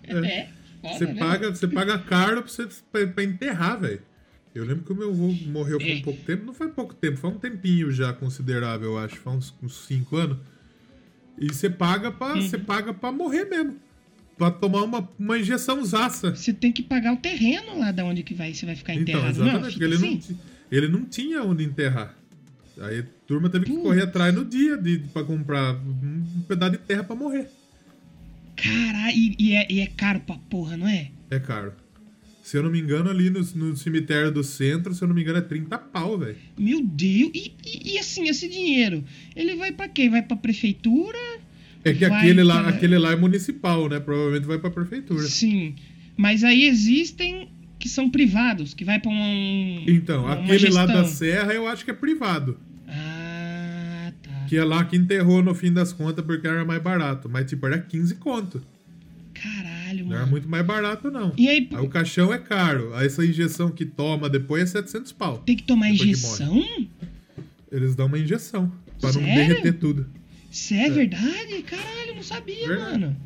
É. É. foda, Você né? paga, você paga caro pra enterrar, velho. Eu lembro que o meu avô morreu por É. um pouco tempo. Não foi pouco tempo, foi um tempinho já considerável, eu acho. Foi uns 5 anos. E você paga pra, Uhum. você paga pra morrer mesmo. Pra tomar uma, uma injeção zaça. Você tem que pagar o terreno lá da onde que vai, você vai ficar Então, enterrado. exatamente, não, porque ele, não, assim. ti- ele não tinha onde enterrar. Aí a turma teve que Putz. correr atrás no dia de, pra comprar um, pedaço de terra pra morrer. Caralho, e, e é, e é caro pra porra, não é? É caro. Se eu não me engano, ali no, no cemitério do centro, se eu não me engano, é 30 pau, velho. Meu Deus, e, e- e assim, esse dinheiro, ele vai pra quê? Vai pra prefeitura? É que aquele lá, pra- aquele lá é municipal, né? Provavelmente vai pra prefeitura. Sim. Mas aí existem que são privados, que vai pra um. Então, aquele lá da gestão. Serra eu acho que é privado. Ah, tá. Que é lá que enterrou no fim das contas porque era mais barato. Mas, tipo, era 15 conto. Caralho, Não era mano. muito mais barato, não. E aí, Aí o caixão é caro. Aí essa injeção que toma depois é 700 pau. tem que tomar depois que injeção? Eles dão uma injeção. Pra não Sério? derreter tudo. Isso é verdade? Caralho, não sabia, Verdade. mano.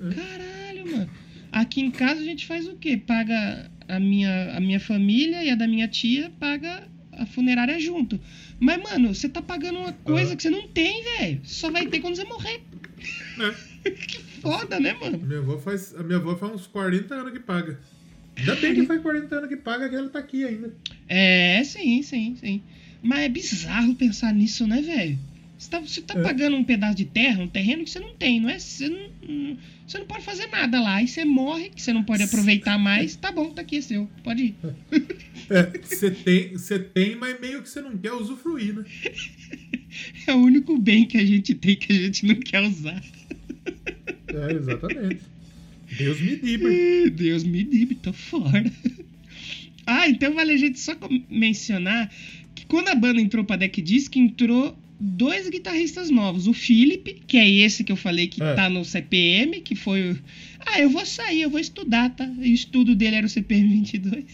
É. Caralho, mano. Aqui em casa a gente faz o quê? Paga a minha, a minha família e a da minha tia paga a funerária junto. Mas, mano, você tá pagando uma coisa Ah. que você não tem, velho. Só vai ter quando você morrer. É. que foda, né, mano? Minha avó faz, a minha avó faz uns 40 anos que paga. Ainda bem que faz 40 anos que paga que ela tá aqui ainda. É, sim, sim, sim. Mas é bizarro pensar nisso, né, velho? Você tá, você tá É. pagando um pedaço de terra, um terreno que você não tem, não é? Você não, não- você não pode fazer nada lá. Aí você morre, que você não pode aproveitar mais. Tá bom, tá aqui, é seu. Pode ir. É, você tem, você tem, mas meio que você não quer usufruir, né? É o único bem que a gente tem que a gente não quer usar. É, exatamente. Deus me livre. Ih, Deus me livre, tô fora. Ah, então vale a gente só mencionar que quando a banda entrou pra Deck Disc, entrou dois guitarristas novos. O Philip, que é esse que eu falei que É. tá no CPM, que foi o... Ah, eu vou sair, eu vou estudar, tá? E o estudo dele era o CPM 22.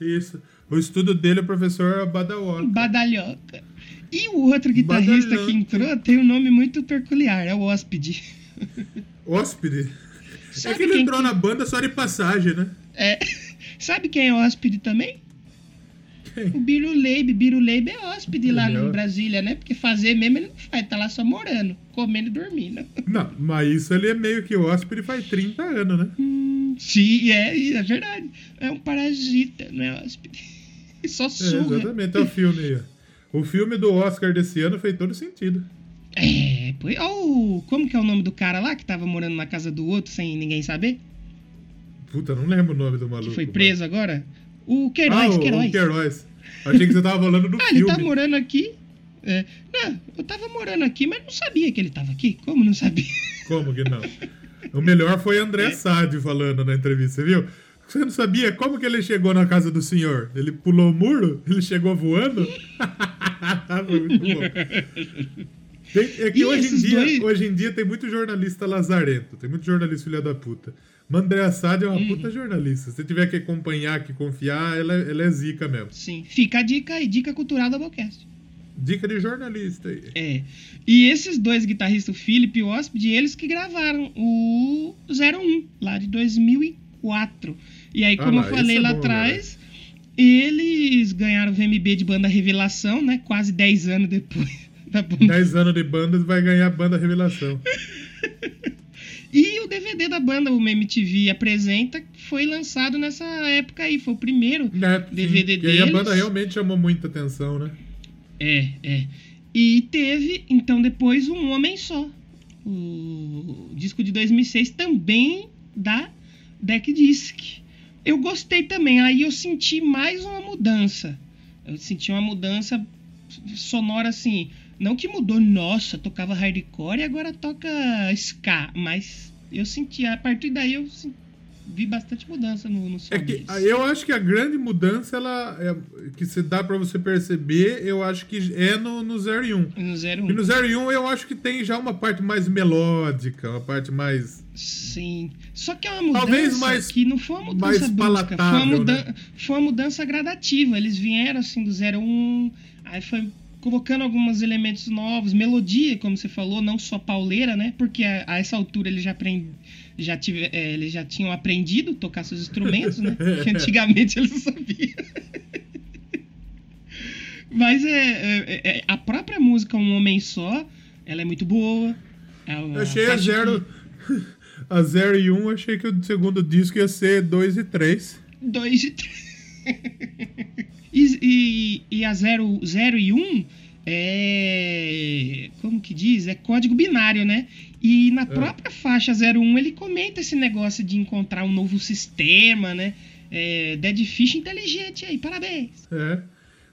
Isso. O estudo dele é o professor Badawa. Badalhoca. E o outro guitarrista Badalhoca. que entrou tem um nome muito peculiar, é o Hóspede. Hóspede. é Sabe que ele entrou que- na banda só de passagem, né? É. Sabe quem é hóspede também? O Biruleibe. Biruleibe é hóspede lá é em hóspede. Brasília, né? Porque fazer mesmo ele não faz, tá lá só morando, comendo e dormindo. Não, mas isso ele é meio que hóspede faz 30 anos, né? Hum, sim, é, é verdade. É um parasita, não é hóspede. Só É, surra. exatamente, é o filme aí. O filme do Oscar desse ano fez todo sentido. É, pois. Ó, o o. Como que é o nome do cara lá que tava morando na casa do outro sem ninguém saber? Puta, não lembro o nome do maluco. Que foi preso agora? O Ah, Queiroz, o, Queiroz. o Queiroz. Achei que você tava falando do Ah, ele filme. tá morando aqui. É, não, eu tava morando aqui, mas não sabia que ele tava aqui. Como não sabia? Como que não? O melhor foi É. André Sade falando na entrevista, você viu? Você não sabia como que ele chegou na casa do senhor? Ele pulou o muro? Ele chegou voando? foi muito bom. Tem- é que E hoje em, dia, dois- hoje em dia tem muito jornalista lazarento, tem muito jornalista filha da puta. André Sade é uma Hum. puta jornalista. Se tiver que acompanhar, que confiar, ela, ela é zica mesmo. Sim, fica a dica aí, dica cultural da Bocast. Dica de jornalista aí. É. E esses dois guitarristas, o Philip e o Hóspede, eles que gravaram o 01, lá de 2004. E aí, Ah como lá, eu falei é lá bom, atrás, eles ganharam o VMB de banda Revelação, né? Quase 10 anos depois da banda. 10 anos de banda vai ganhar a banda Revelação. E o DVD da banda, o MTV Apresenta, foi lançado nessa época aí. Foi o primeiro É, sim. DVD E aí a deles. banda realmente chamou muita atenção, né? É, é. E teve, então, depois Um Homem Só. O disco de 2006 também da Deck Disc. Eu gostei também. Aí eu senti mais uma mudança. Eu senti uma mudança sonora assim. Não que mudou, nossa, tocava hardcore e agora toca ska. Mas eu senti, a partir daí eu vi bastante mudança no, no som É que eu acho que a grande mudança, ela é, que se dá pra você perceber, eu acho que é no, no 0 e 1. No 01. E no 0 e 1 eu acho que tem já uma parte mais melódica, uma parte mais. Sim. Só que é uma mudança Talvez mais- que não foi uma mudança mais brusca, foi uma, palatável, né? foi uma mudança gradativa. Eles vieram assim do 01, aí foi colocando alguns elementos novos, melodia, como você falou, não só pauleira, né? Porque a, a essa altura eles já aprend... já tive, é, eles já tinham aprendido a tocar seus instrumentos, né? Que antigamente eles não sabiam. Mas é, é- é- a própria música Um Homem Só, ela é muito boa. É Eu achei a faixa que- 0. A 0 e 1, eu achei que o segundo disco ia ser 2 e 3. Dois e três. e, e, e a 0 zero e 1 um é. Como que diz? É código binário, né? E na própria faixa 01 ele comenta esse negócio de encontrar um novo sistema, né? É, Dead Fish inteligente aí, parabéns. É.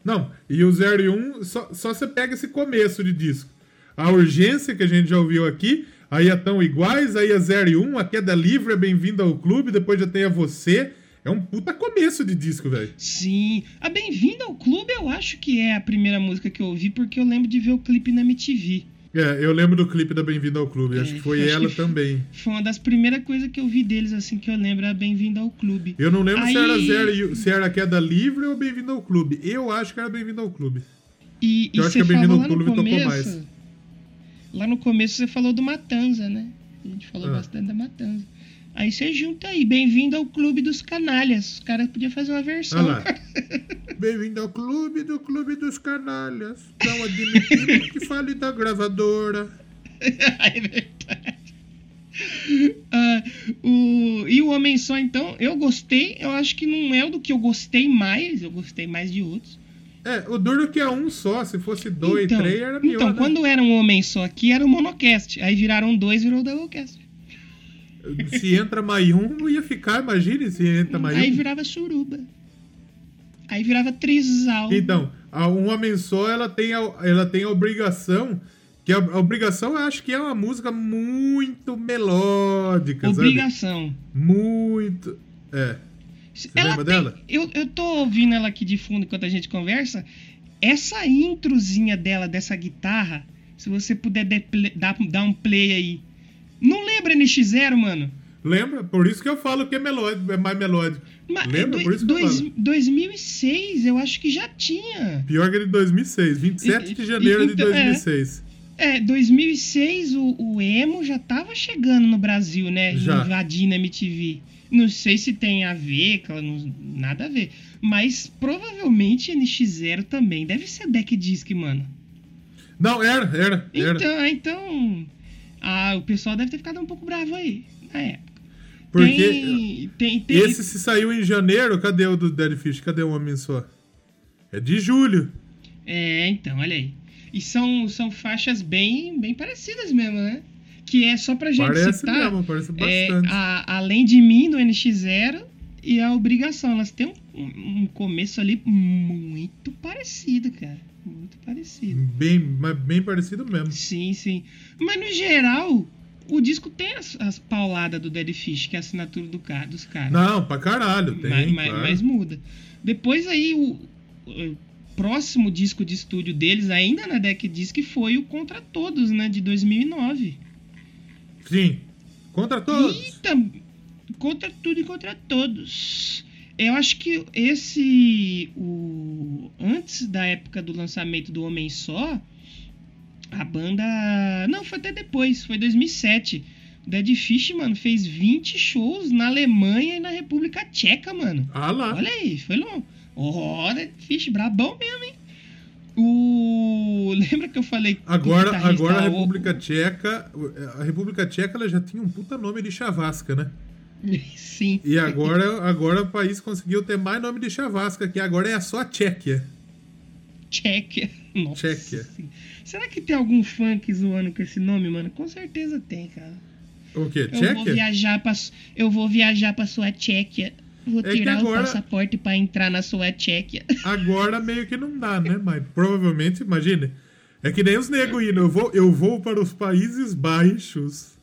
Não, e o 0 e 1, só, só você pega esse começo de disco. A urgência que a gente já ouviu aqui, aí é tão iguais, aí é 0 e 1, a queda livre é bem-vindo ao clube, depois já tem a você. É um puta começo de disco, velho. Sim. A Bem-vinda ao Clube eu acho que é a primeira música que eu ouvi, porque eu lembro de ver o clipe na MTV. É, eu lembro do clipe da Bem-vindo ao clube, acho É, que foi acho ela que- também. Foi uma das primeiras coisas que eu vi deles, assim, que eu lembro, a Bem-vinda ao Clube. Eu não lembro se era Aí- zero e- se era queda livre ou bem-vindo ao clube. Eu acho que era bem-vindo ao clube. E, e Eu acho você que a Bem-vindo falou ao Clube tocou começo. mais. Lá no começo você falou do Matanza, né? A gente falou Ah. bastante da Matanza. Aí você junta aí, bem-vindo ao Clube dos Canalhas. Os caras podiam fazer uma versão. Lá. Bem-vindo ao clube do Clube dos Canalhas. Não admitimos que fale da gravadora. é verdade. Ah, o, e o Homem Só, então, eu gostei. Eu acho que não é o do que eu gostei mais. Eu gostei mais de outros. É, o duro que é um só. Se fosse dois, então, três, era pior. então né? quando era um Homem Só aqui, era o Monocast. Aí viraram dois, virou o Doublecast. Se entra mais um, não ia ficar, imagine se entra mais Aí virava suruba. Aí virava trisal. Então, a um homem só, ela tem a, ela tem a obrigação. Que a, a obrigação, eu acho que é uma música muito melódica, sabe? Obrigação. Muito. É. Você lembra tem- dela? Eu, eu tô ouvindo ela aqui de fundo enquanto a gente conversa. Essa introzinha dela, dessa guitarra, se você puder dar, dar um play aí. Não lembra NX0, mano? Lembra? Por isso que eu falo que é melódico, é mais melódico. Mas, Lembra? é, Por isso que eu dois, falo. 2006, eu acho que já tinha. Pior que de 2006, 27 de E- janeiro de então, é. 2006. É, 2006 o, o emo já tava chegando no Brasil, né? Já. Invadindo a MTV. Não sei se tem a ver, não- nada a ver. Mas provavelmente NX0 também deve ser deck disc, mano. Não, era, era, era. Então, então. Ah, o pessoal deve ter ficado um pouco bravo aí na época. Porque tem, tem, tem- esse se saiu em janeiro, cadê o do Dead Fish? Cadê o Homem Só? É de julho. É, então, olha aí. E são, são faixas bem, bem parecidas mesmo, né? Que é só pra gente Parece citar. mesmo, parece é, bastante. a- além de mim, do NX0 e a obrigação. Elas têm um, um começo ali muito parecido, cara. Muito parecido. Bem, mas bem parecido mesmo. Sim, sim. Mas no geral, o disco tem as, as pauladas do Dead Fish, que é a assinatura do cara, dos caras. Não, pra caralho, tem, mas, mas- claro. mas muda. Depois aí o, o próximo disco de estúdio deles, ainda na Deck Disc, foi o Contra Todos, né? De 2009. Sim. Contra todos. E tam- contra tudo e contra todos. Eu acho que esse. O, antes da época do lançamento do Homem Só, a banda. Não, foi até depois, foi 2007. O Dead Fish, mano, fez 20 shows na Alemanha e na República Tcheca, mano. Ah lá. Olha aí, foi longo. Ó, Dead Fish, brabão mesmo, hein? O. Lembra que eu falei o Agora, agora a O- República Tcheca. A República Tcheca ela já tinha um puta nome de chavasca, né? Sim. E agora, agora o país conseguiu ter mais nome de chavasca, que agora é só a Tchequia. Tchequia. Nossa. Tchequia. Será que tem algum funk zoando com esse nome, mano? Com certeza tem, cara. O quê? Eu vou Tchequia? viajar pra, eu vou viajar pra sua Tchequia. Vou É tirar agora- o passaporte pra entrar na sua Tchequia. Agora meio que não dá, né? Mas provavelmente, imagine. É que nem os nego indo. Eu vou, eu vou para os Países Baixos.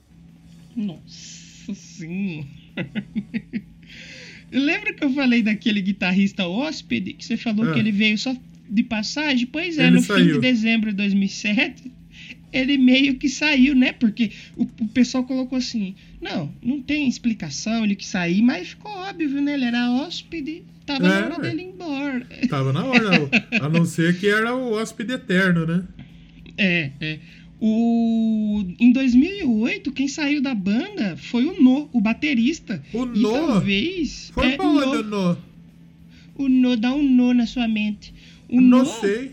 Nossa sim. Lembra que eu falei daquele guitarrista hóspede que você falou Ah. que ele veio só de passagem? Pois é, Ele no fim saiu. de dezembro de 2007, ele meio que saiu, né? Porque o, o pessoal colocou assim: não, não tem explicação ele que sair, mas ficou óbvio, né? Ele era hóspede, tava É, na hora dele ir embora. Tava na hora. a não ser que era o hóspede eterno, né? É, é. O... Em 2008, quem saiu da banda foi o No, o baterista. O E No? talvez. Foi é, pra onde o no, o No dá um No na sua mente. O Não No, sei.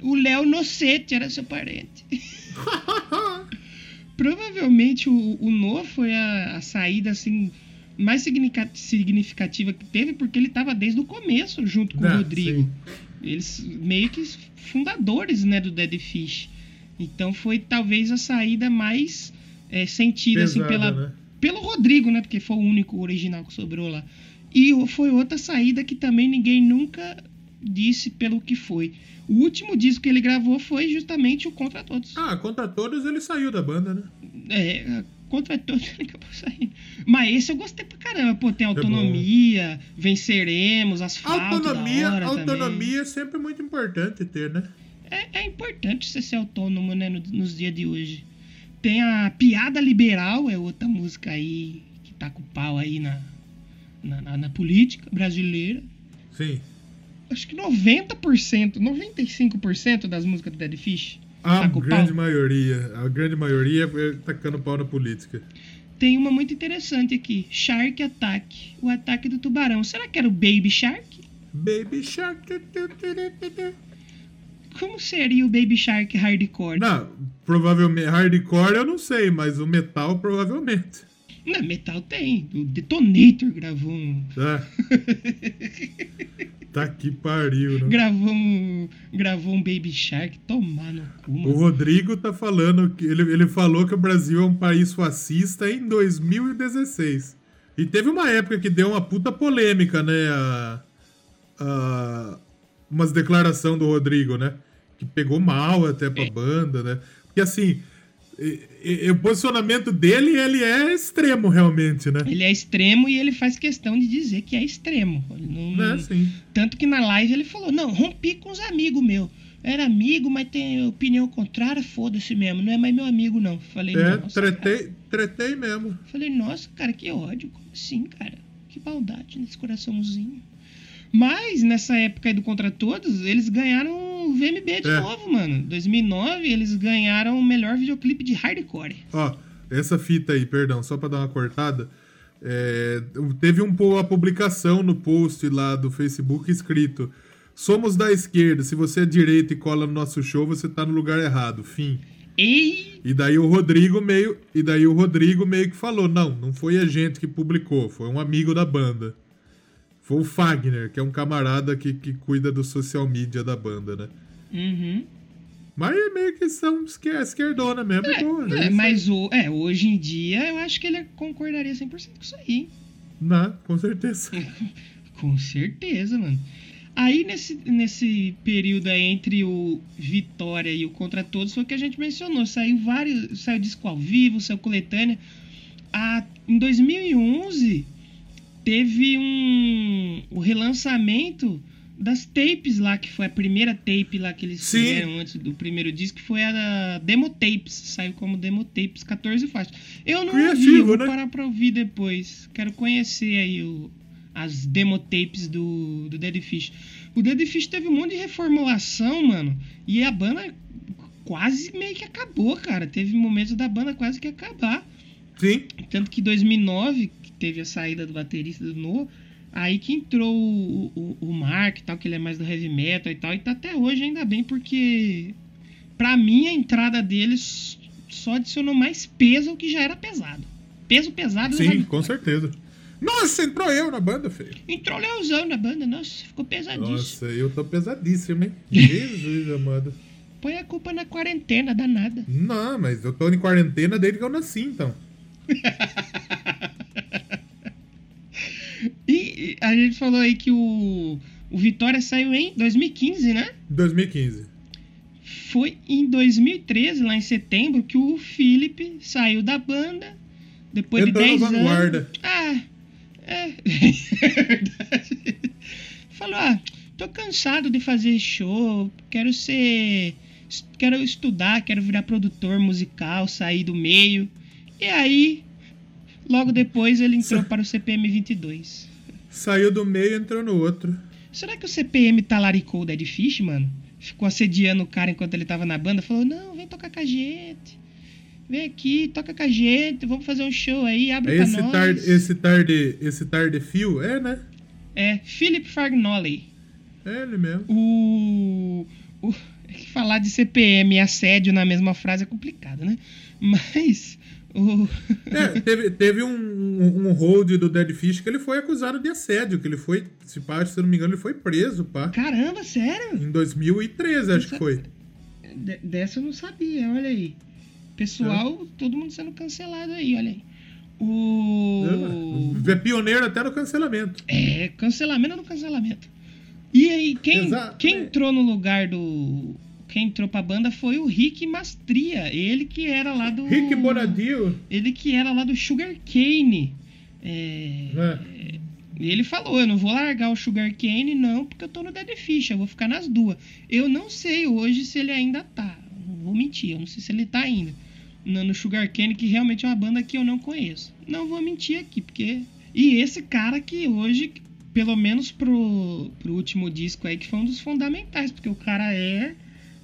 o Léo Nocete era seu parente. Provavelmente o, o No foi a, a saída assim mais significa- significativa que teve, porque ele estava desde o começo junto com o Ah, Rodrigo. sim. Eles meio que fundadores né, do Dead Fish. Então foi talvez a saída mais é, sentida assim, Pesada, pela, né? pelo Rodrigo, né? Porque foi o único original que sobrou lá. E foi outra saída que também ninguém nunca disse pelo que foi. O último disco que ele gravou foi justamente o Contra Todos. Ah, contra todos ele saiu da banda, né? É, Contra Todos ele acabou saindo. Mas esse eu gostei pra caramba. Pô, É tem autonomia, venceremos, asfalto Autonomia, autonomia é sempre muito importante ter, né? É, é importante você ser autônomo, né, no- nos dias de hoje. Tem a Piada Liberal, é outra música aí que tá com pau aí na, na, na- na política brasileira. Sim. Acho que 90%, 95% das músicas do Dead Fish A tá grande pau. maioria, a grande maioria é tacando pau na política. Tem uma muito interessante aqui: Shark Attack, o ataque do tubarão. Será que era o Baby Shark? Baby Shark. Como seria o Baby Shark Hardcore? Não, provavelmente hardcore eu não sei, mas o metal provavelmente. Na metal tem. O Detonator gravou um. É. tá que pariu, né? Gravou um. Gravou um Baby Shark. Tomar no cu, O mano. Rodrigo tá falando que ele, ele falou que o Brasil é um país fascista em 2016. E teve uma época que deu uma puta polêmica, né? A, a- umas declaração do Rodrigo, né? Que pegou mal até pra banda, né? Porque assim, e- e- o posicionamento dele, ele é extremo realmente, né? Ele é extremo e ele faz questão de dizer que é extremo. Não, Né, sim. Tanto que na live ele falou: Não, rompi com os amigos meus. Era amigo, mas tem opinião contrária, foda-se mesmo. Não é mais meu amigo, não. Falei, É, nossa. cara. tretei, tretei mesmo. Falei, nossa, cara, que ódio. Como assim, cara? Que maldade nesse coraçãozinho. Mas, nessa época aí do Contra Todos, eles ganharam o VMB de É. novo, mano. 2009, eles ganharam o melhor videoclipe de hardcore. Ó, essa fita aí, perdão, só pra dar uma cortada. é, teve um, uma publicação no post lá do Facebook escrito: Somos da esquerda, se você é direita e cola no nosso show, você tá no lugar errado. Fim. Ei! E daí o Rodrigo meio. E daí o Rodrigo meio que falou: não, não foi a gente que publicou, foi um amigo da banda. Foi o Fagner, que é um camarada que, que cuida do social media da banda, né? Uhum. Mas é meio que são esquer- esquerdona mesmo. É, É, é mas o, é, hoje em dia eu acho que ele concordaria 100% com isso aí. aí. Não, com certeza. Com certeza, mano. Aí nesse, nesse período aí entre o Vitória e o Contra Todos foi o que a gente mencionou. Saiu vários. Saiu disco ao vivo, saiu coletânea. A, em 2011 teve um. o relançamento das tapes lá, que foi a primeira tape lá que eles Sim. fizeram antes do primeiro disco, que foi a da Demo Tapes. Saiu como Demo Tapes, 14 faixas. Eu não ouvi, Criativo, eu vou né? parar pra ouvir depois. Quero conhecer aí o, as demo tapes do, do Dead Fish. O Dead Fish teve um monte de reformulação, mano. E a banda quase meio que acabou, cara. Teve momentos da banda quase que acabar. Sim. Tanto que em 2009, que teve a saída do baterista do No, aí que entrou o, o, o Mark e tal, que ele é mais do heavy metal e tal. E tá até hoje ainda bem, porque pra mim a entrada deles só adicionou mais peso ao que já era pesado. Peso pesado do Sim, com certeza. Nossa, entrou eu na banda, feio. Entrou Leozão na banda, nossa, ficou pesadíssimo. Nossa, eu tô pesadíssimo, hein? Jesus amado. Põe a culpa na quarentena, danada. Não, mas eu tô em quarentena desde que eu nasci, então. A gente falou aí que o, o Vitória saiu em 2015, né? 2015. Foi em 2013, lá em setembro, que o Felipe saiu da banda. Depois Entrou de no 10 Vanguarda. anos. Ah, é. é verdade. Falou: ah, tô cansado de fazer show, quero ser. Quero estudar, quero virar produtor musical, sair do meio. E aí, logo depois, ele entrou para o CPM 22. Saiu do meio e entrou no outro. Será que o CPM talaricou o Dead Fish, mano? Ficou assediando o cara enquanto ele tava na banda? Falou, não, vem tocar com a gente. Vem aqui, toca com a gente, vamos fazer um show aí, abre pra Esse nós. tarde, esse tarde, esse tarde fio, é, né? É, Philip Fargnoli. É ele mesmo. O... o... É que falar de CPM e assédio na mesma frase é complicado, né? Mas... É, teve, teve um, um, um hold do Dead Fish que ele foi acusado de assédio, que ele foi, se, pá, se eu não me engano, ele foi preso, pá. Caramba, sério? Em 2013, acho que foi. De- Dessa eu não sabia, olha aí. Pessoal, todo mundo sendo cancelado aí, olha aí. O... É pioneiro até no cancelamento. É, cancelamento no cancelamento. E aí, quem, Exato, quem é. entrou no lugar do. Quem entrou pra banda foi o Rick Mastria. Ele que era lá do. Rick Bonadio. Ele que era lá do Sugar Cane. É, É. e ele falou: Eu não vou largar o Sugar Cane, não, porque eu tô no Dead Fish, eu vou ficar nas duas. Eu não sei hoje se ele ainda tá. Não vou mentir, eu não sei se ele tá ainda. No, no Sugar Cane, que realmente é uma banda que eu não conheço. Não vou mentir aqui, porque. E esse cara que hoje, pelo menos pro, pro último disco aí, que foi um dos fundamentais, porque o cara é,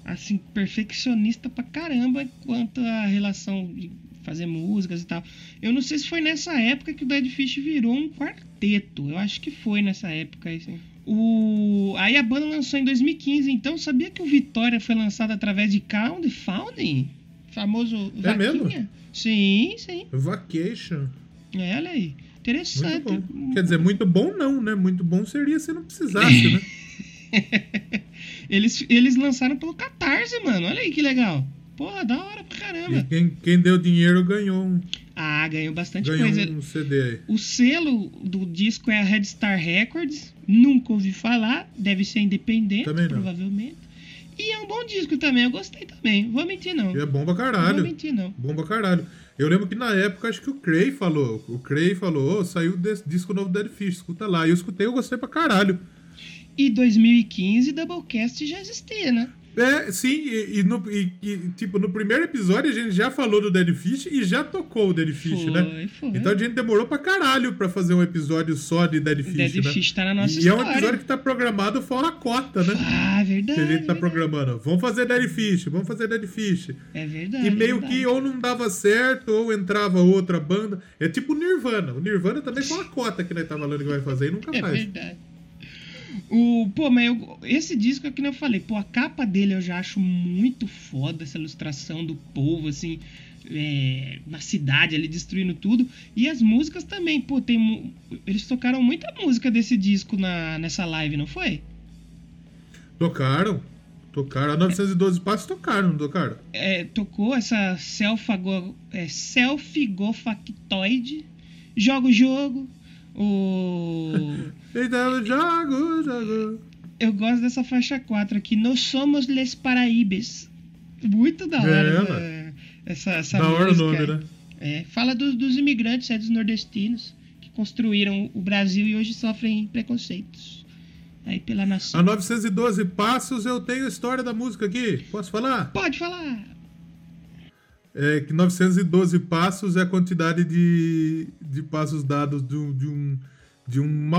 assim, perfeccionista pra caramba quanto à relação de fazer músicas e tal. Eu não sei se foi nessa época que o Dead Fish virou um quarteto. Eu acho que foi nessa época aí, sim. O... Aí a banda lançou em 2015, então sabia que o Vitória foi lançado através de Crowdfunding? Famoso É mesmo? vaquinha? Sim, sim. Vacation. É, olha aí. Interessante. Quer dizer, muito bom não, né? Muito bom seria se não precisasse, né? eles, eles lançaram pelo Catarse, mano. Olha aí que legal. Porra, da hora pra caramba. quem, quem deu dinheiro ganhou um, Ah, ganhou bastante ganhou coisa. um CD aí. O selo do disco é a Red Star Records. Nunca ouvi falar. Deve ser independente, Também não. provavelmente. E é um bom disco também. Eu gostei também. Vou mentir, não. E é bom pra Não vou caralho. mentir, não. Bom pra caralho. Eu lembro que na época, acho que o Cray falou. O Cray falou, ô, saiu desse disco novo do Dead Fish, escuta lá. E eu escutei, eu gostei pra caralho. E 2015, Doublecast já existia, né? É, sim, e, e no, e- e, tipo, no primeiro episódio a gente já falou do Dead Fish e já tocou o Dead Fish, Foi, né? foi. Então a gente demorou pra caralho pra fazer um episódio só de Dead Fish, Dead né? Fish tá na nossa e é um história. episódio que tá programado fora a cota, né? Ah, verdade. que a gente tá verdade. programando. Vamos fazer Dead Fish, vamos fazer Dead Fish. É verdade. E meio verdade. que ou não dava certo, ou entrava outra banda. É tipo o Nirvana. O Nirvana também foi uma cota que nós tá falando que vai fazer e nunca É faz. verdade. O, pô, mas eu- esse disco é que nem eu falei, pô, a capa dele eu já acho muito foda, essa ilustração do povo, assim, é, na cidade ali destruindo tudo. E as músicas também, pô, tem. Eles tocaram muita música desse disco na, nessa live, não foi? Tocaram. Tocaram. A 912 passos tocaram, não tocaram? É, tocou essa selfago, é, selfigofactoide. Joga o jogo. O. Então, jogo, jogo. Eu gosto dessa faixa 4 aqui. Nós somos Les Paraíbes. Muito da hora É, essa, essa, Da hora o nome, né? É, fala dos, dos imigrantes, é, dos nordestinos, que construíram o Brasil e hoje sofrem preconceitos. Aí pela nação. A 912 passos eu tenho a história da música aqui. Posso falar? Pode falar! É que 912 passos é a quantidade de, de passos dados de um, de um, de um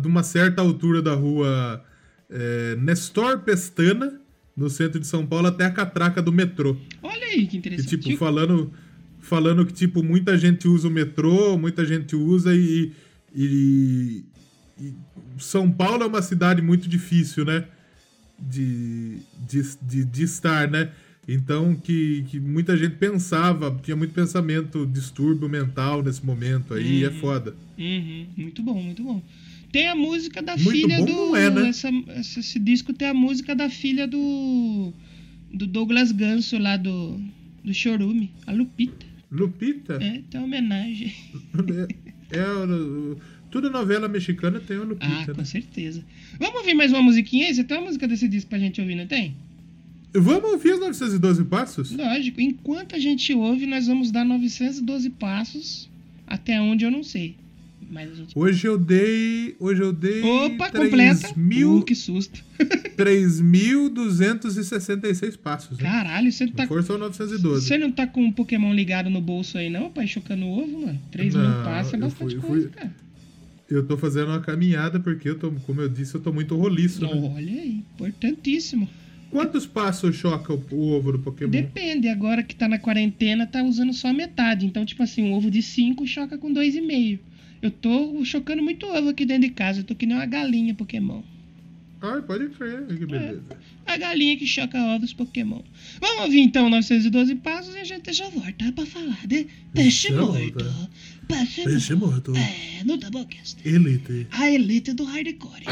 de uma certa altura da rua é, Nestor Pestana, no centro de São Paulo, até a catraca do metrô. Olha aí que E, interessante. tipo, falando, falando que, tipo, muita gente usa o metrô, muita gente usa e, e, e São Paulo é uma cidade muito difícil, né? De, de, de, de estar, né? Então, que, que muita gente pensava, tinha muito pensamento, distúrbio mental nesse momento aí, é foda. Uhum, muito bom, muito bom. Tem a música da Muito filha do. é, né? essa- esse disco tem a música da filha do. Do Douglas Ganso lá do. Do Chorume, a Lupita. Lupita? É, tem uma homenagem. É, é toda novela mexicana tem Ah, Lupita, com né? certeza. Vamos ouvir mais uma musiquinha aí? Você tem uma música desse disco pra gente ouvir, não tem? Vamos ouvir os 912 passos? Lógico. Enquanto a gente ouve, nós vamos dar 912 passos. Até onde eu não sei. Mas gente. Hoje eu dei. Hoje eu dei. Opa, 3 completa! Mil, Uh, que susto. 3.266 passos. Né? Caralho, você não tá Força ao 912. Você não tá com um Pokémon ligado no bolso aí, não, pai? Chocando o ovo, mano? 3 mil Não, passos é bastante fui- coisa, fui- cara. Eu tô fazendo uma caminhada porque eu tô, como eu disse, eu tô muito roliço. Né? Olha aí, importantíssimo. Quantos passos choca o, o ovo do Pokémon? Depende, agora que tá na quarentena, tá usando só metade. Então, tipo assim, um ovo de 5 choca com 2,5. Eu tô chocando muito ovo aqui dentro de casa. Eu tô que nem uma galinha Pokémon. Ai, pode crer, que beleza. A galinha que choca ovos Pokémon. Vamos ouvir então 912 passos e a gente já volta pra falar de Peixe Morto. volta. Peixe, Peixe morto. É, no Doublecast. Elite. A elite do hardcore.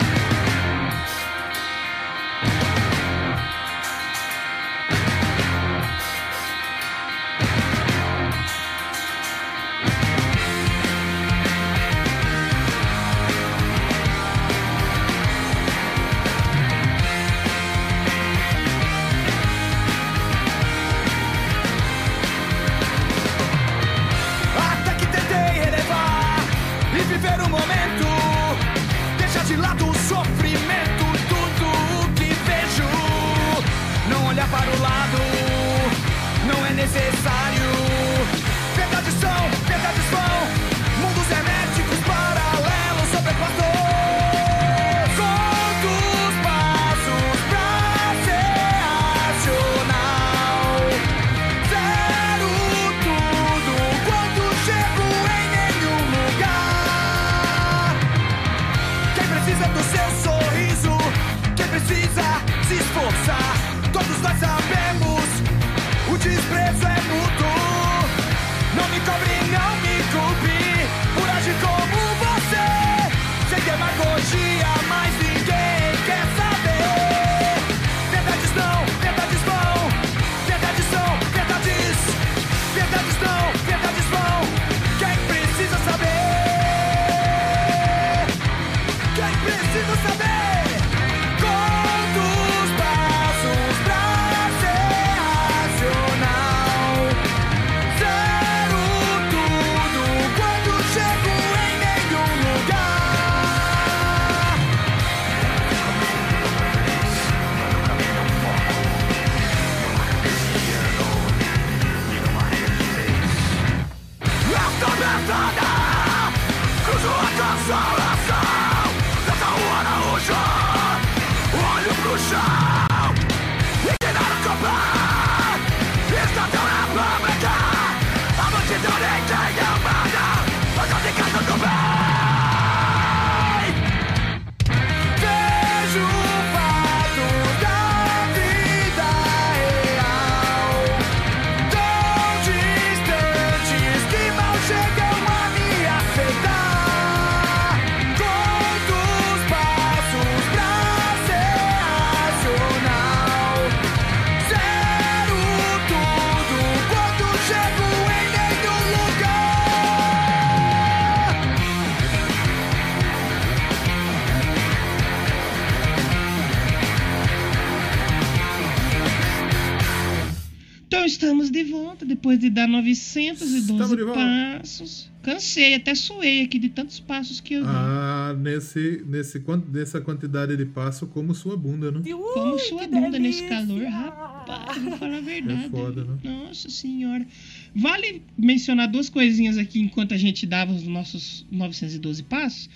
412 passos. Cansei, até suei aqui de tantos passos que eu dei. Ah, nesse, nesse, nessa quantidade de passos como sua bunda, né? Ui, como sua bunda delícia. nesse calor, rapaz, vou falar a verdade. É foda, né? Nossa senhora. Vale mencionar duas coisinhas aqui enquanto a gente dava os nossos 912 passos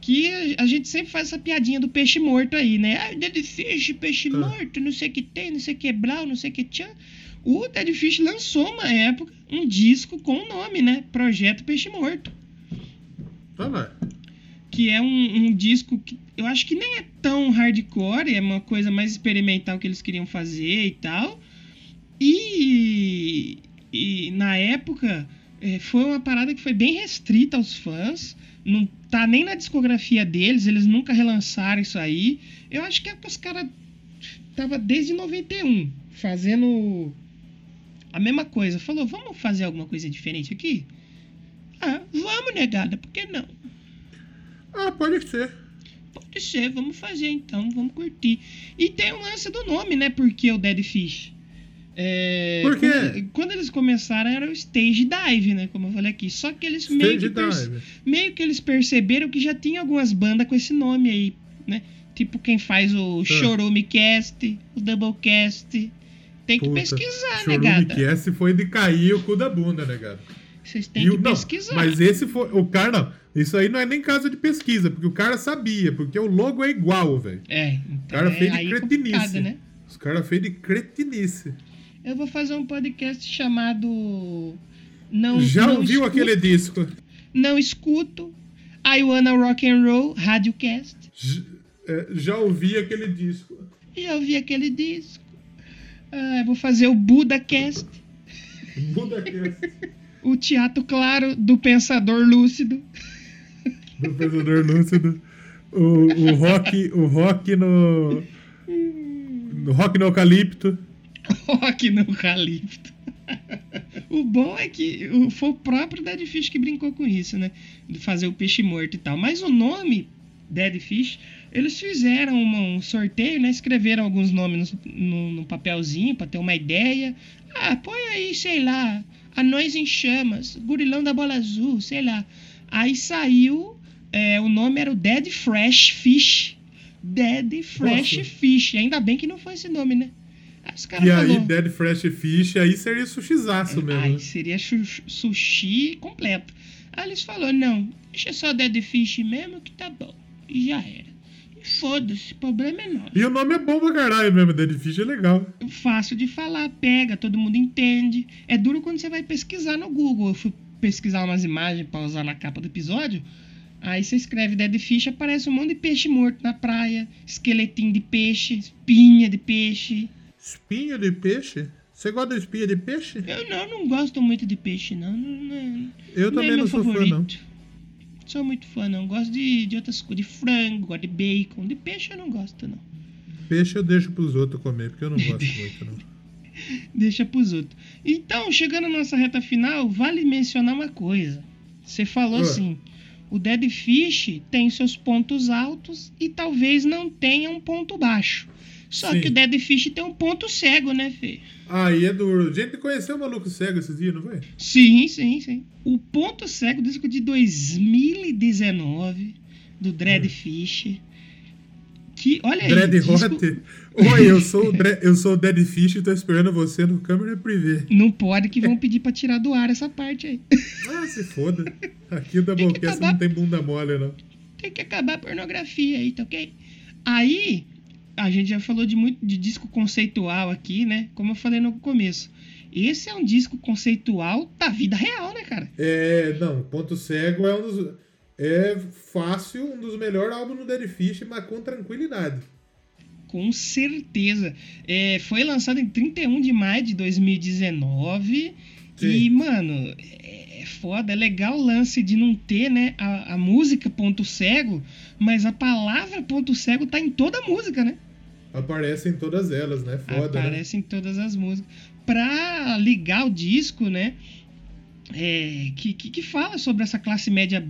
que a gente sempre faz essa piadinha do peixe morto aí, né? Ah, dead fish, peixe tá. morto, não sei o que tem, não sei o que blau, não sei o que tchan. O Dead Fish lançou uma época um disco com o nome, né? Projeto Peixe Morto Tá lá. que é um, um disco que eu acho que nem é tão hardcore, é uma coisa mais experimental que eles queriam fazer e tal. E, e na época é, foi uma parada que foi bem restrita aos fãs, não tá nem na discografia deles, eles nunca relançaram isso aí. Eu acho que é os caras tava desde 91 fazendo a mesma coisa. Falou, vamos fazer alguma coisa diferente aqui? Ah, vamos, negada, por que não? Ah, pode ser. Pode ser, vamos fazer então, vamos curtir. E tem o lance do nome, né? Porque o Dead Fish. É, Por quê? Quando, quando eles começaram era o Stage Dive, né? Como eu falei aqui. Só que eles meio Stage que, perce- Dive. meio que eles perceberam que já tinha algumas bandas com esse nome aí, né? Tipo quem faz o Chorume Cast, o Doublecast. Tem que Puta, pesquisar, né, Chorume gata? Cast foi de cair o cu da bunda, né, cara? Vocês têm E o- que não, pesquisar. Mas esse foi. O cara, não. Isso aí não é nem caso de pesquisa, porque o cara sabia, porque o logo é igual, velho. É, então O cara é, fez de é cretinice. né? Os caras fez de cretinice. Eu vou fazer um podcast chamado. Não, Já não ouviu escuto, aquele disco? Não escuto. I Wanna Rock and Roll, Radiocast. É, já ouvi aquele disco. Já ouvi aquele disco. Ah, vou fazer o BudaCast, Muda Cast. o Teatro Claro do Pensador Lúcido. do Pensador Lúcido. O, o rock, o rock no. No rock no eucalipto. Rock no Calipto. o bom é que foi o próprio Dead Fish que brincou com isso, né? De fazer o peixe morto e tal. Mas o nome Dead Fish, eles fizeram um sorteio, né? Escreveram alguns nomes no, no- papelzinho pra ter uma ideia. Ah, põe aí, sei lá, Anões em Chamas, Gurilão da Bola Azul, sei lá. Aí saiu, é, o nome era o Dead Fresh Fish. Dead Fresh Nossa. Fish. Ainda bem que não foi esse nome, né? Caras E aí, falou, Dead Fresh Fish, aí seria sushizaço mesmo. Aí né? seria sushi completo. Aí eles falaram, não, deixa só Dead Fish mesmo que tá bom. E já era. Foda-se, o problema é nosso. E o nome é bom pra caralho mesmo, Dead Fish é legal. Fácil de falar, pega, todo mundo entende. É duro quando você vai pesquisar no Google. Eu fui pesquisar umas imagens pra usar na capa do episódio. Aí você escreve Dead Fish, aparece um monte de peixe morto na praia, esqueletinho de peixe, espinha de peixe. Espinha de peixe? Você gosta de espinha de peixe? Eu não, não gosto muito de peixe, não. não, não Eu não também é não sou fã, não. Sou muito fã, não. Gosto de, de outras coisas. De frango, gosto de bacon. De peixe eu não gosto, não. Peixe eu deixo pros outros comer, porque eu não gosto muito, não. Deixa pros outros. Então, chegando na nossa reta final, vale mencionar uma coisa. Você falou Ah. assim: o Dead Fish tem seus pontos altos e talvez não tenha um ponto baixo. Só Sim. que o Dead Fish tem um ponto cego, né, Fê? Aí é duro. A gente conheceu o maluco cego esses dias, não foi? Sim, sim, sim. O ponto cego, disco de 2019, do Dread Fish. Que, olha aí. Dread disco- Hot. Oi, eu sou, eu sou o Dead Fish e tô esperando você no câmera privê. Não pode que vão pedir pra tirar do ar essa parte aí. Ah, se foda. Aqui o Doublecast acabar. não tem bunda mole, não. Tem que acabar a pornografia aí, tá ok? Aí, a gente já falou de muito de disco conceitual aqui, né? Como eu falei no começo. Esse é um disco conceitual da vida real, né, cara? É, não, Ponto Cego é um dos. É fácil, um dos melhores álbuns do Dead Fish, mas com tranquilidade. Com certeza. É, foi lançado em 31 de maio de 2019. Sim. E, mano, é é foda. É legal o lance de não ter, né, a, a música ponto cego, mas a palavra ponto cego tá em toda a música, né? Aparece em todas elas, né? Foda, né? Aparece em todas as músicas. Pra ligar o disco, né? é, que, que, que fala sobre essa classe média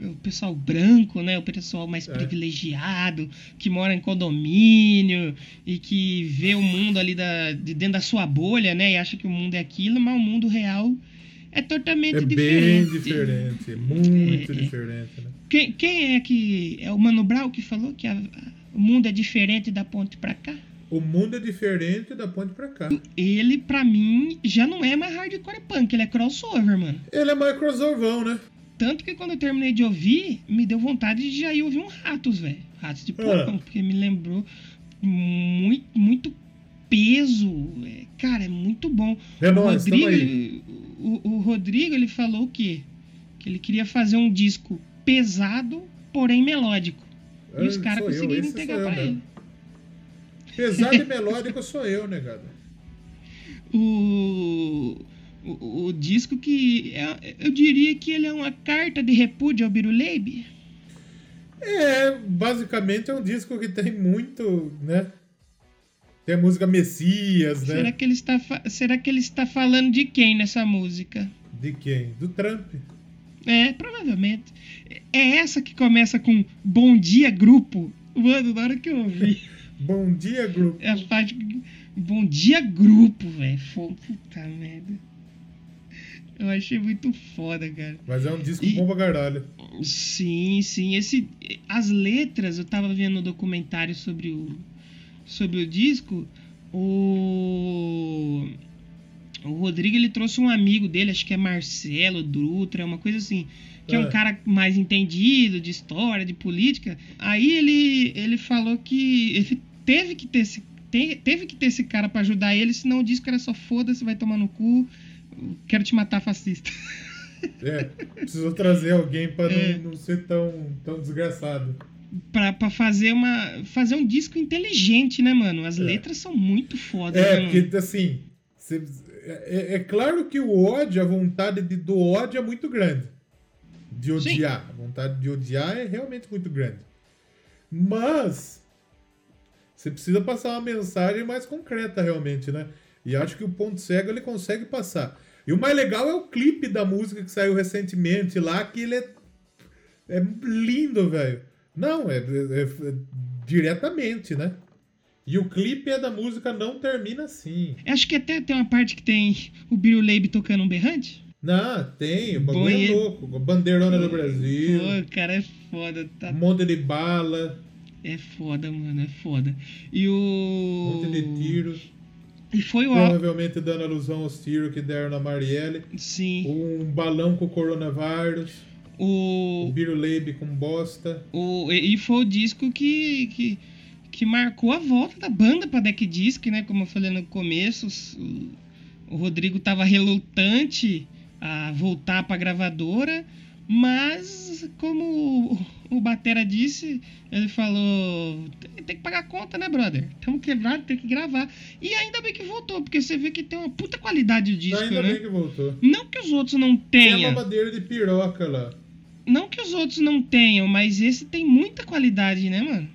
o pessoal branco, né? O pessoal mais É. privilegiado, que mora em condomínio e que vê o mundo ali da, de dentro da sua bolha, né? E acha que o mundo é aquilo, mas o mundo real é totalmente É bem diferente. diferente, muito É, é. diferente, né? Quem, quem é que. É o Mano Brown que falou que a- a- o mundo é diferente da ponte pra cá? O mundo é diferente da ponte pra cá. Ele, pra mim, já não é mais hardcore punk, ele é crossover, mano. Ele é mais crossoverzão, né? Tanto que quando eu terminei de ouvir, me deu vontade de já ir ouvir um Ratos, velho. Ratos de porcão, Ah. porque me lembrou muito, muito peso. Cara, é muito bom. É o nóis, Rodrigo, ele, o, o Rodrigo, ele falou o quê? Que ele queria fazer um disco pesado, porém melódico. E os Ah, caras eu, conseguiram esse entregar eu pra ele. Pesado e melódico sou eu, né, cara? o, o, o disco que é- eu diria que ele é uma carta de repúdio ao Biruleibe. É, basicamente é um disco que tem muito, né? Tem a música Messias, né? Será que ele está será que ele está falando de quem nessa música? De quem? Do Trump. É, provavelmente. É essa que começa com Bom dia grupo. Mano, na hora que eu ouvi Bom dia, grupo. é a parte Bom dia grupo, velho. Puta merda. Eu achei muito foda, cara. Mas é um disco E- bom pra caralho. Sim, sim. Esse, as letras, eu tava vendo um documentário sobre o, sobre o disco. O, o Rodrigo ele trouxe um amigo dele, acho que é Marcelo Dutra, uma coisa assim. Que é um É. cara mais entendido de história, de política. Aí ele, ele falou que ele teve que ter esse, te- teve que ter esse cara pra ajudar ele, senão o disco era só foda-se, vai tomar no cu. Quero te matar, fascista. É, precisou trazer alguém pra É. não, não ser tão, tão desgraçado. Pra, pra fazer uma. fazer um disco inteligente, né, mano? As É. letras são muito foda, É, né, mano? porque assim, cê- é, é claro que o ódio, a vontade de- do ódio é muito grande. De Sim. odiar. A vontade de odiar é realmente muito grande. Mas você precisa passar uma mensagem mais concreta, realmente, né? E acho que o Ponto Cego ele consegue passar. E o mais legal é o clipe da música que saiu recentemente lá, que ele é, é lindo, velho. Não, é, é- é diretamente, né? E o clipe é da música Não Termina Assim. Acho que até tem uma parte que tem o Biru Leib tocando um berrante. Não, tem, o bagulho Bom, é louco. Bandeirona do Brasil, Pô, cara, é foda. Tá... um monte de bala, É foda, mano, é foda. E um o. monte de tiros. E foi o. Provavelmente dando alusão aos tiros que deram na Marielle. Sim. Um balão com coronavírus. O. Um Biruleibe com bosta. O, e foi o disco que, que, que marcou a volta da banda pra Deck Disc, né? Como eu falei no começo, o, o Rodrigo tava relutante a voltar pra gravadora, mas como o, Batera disse, ele falou: tem, que pagar a conta, né, brother? Estamos quebrados, tem que gravar. E ainda bem que voltou, porque você vê que tem uma puta qualidade o disco, Ainda né? bem que voltou. Não que os outros não Tem a tenham. mamadeira de piroca lá. Não que os outros não tenham, mas esse tem muita qualidade, né, mano?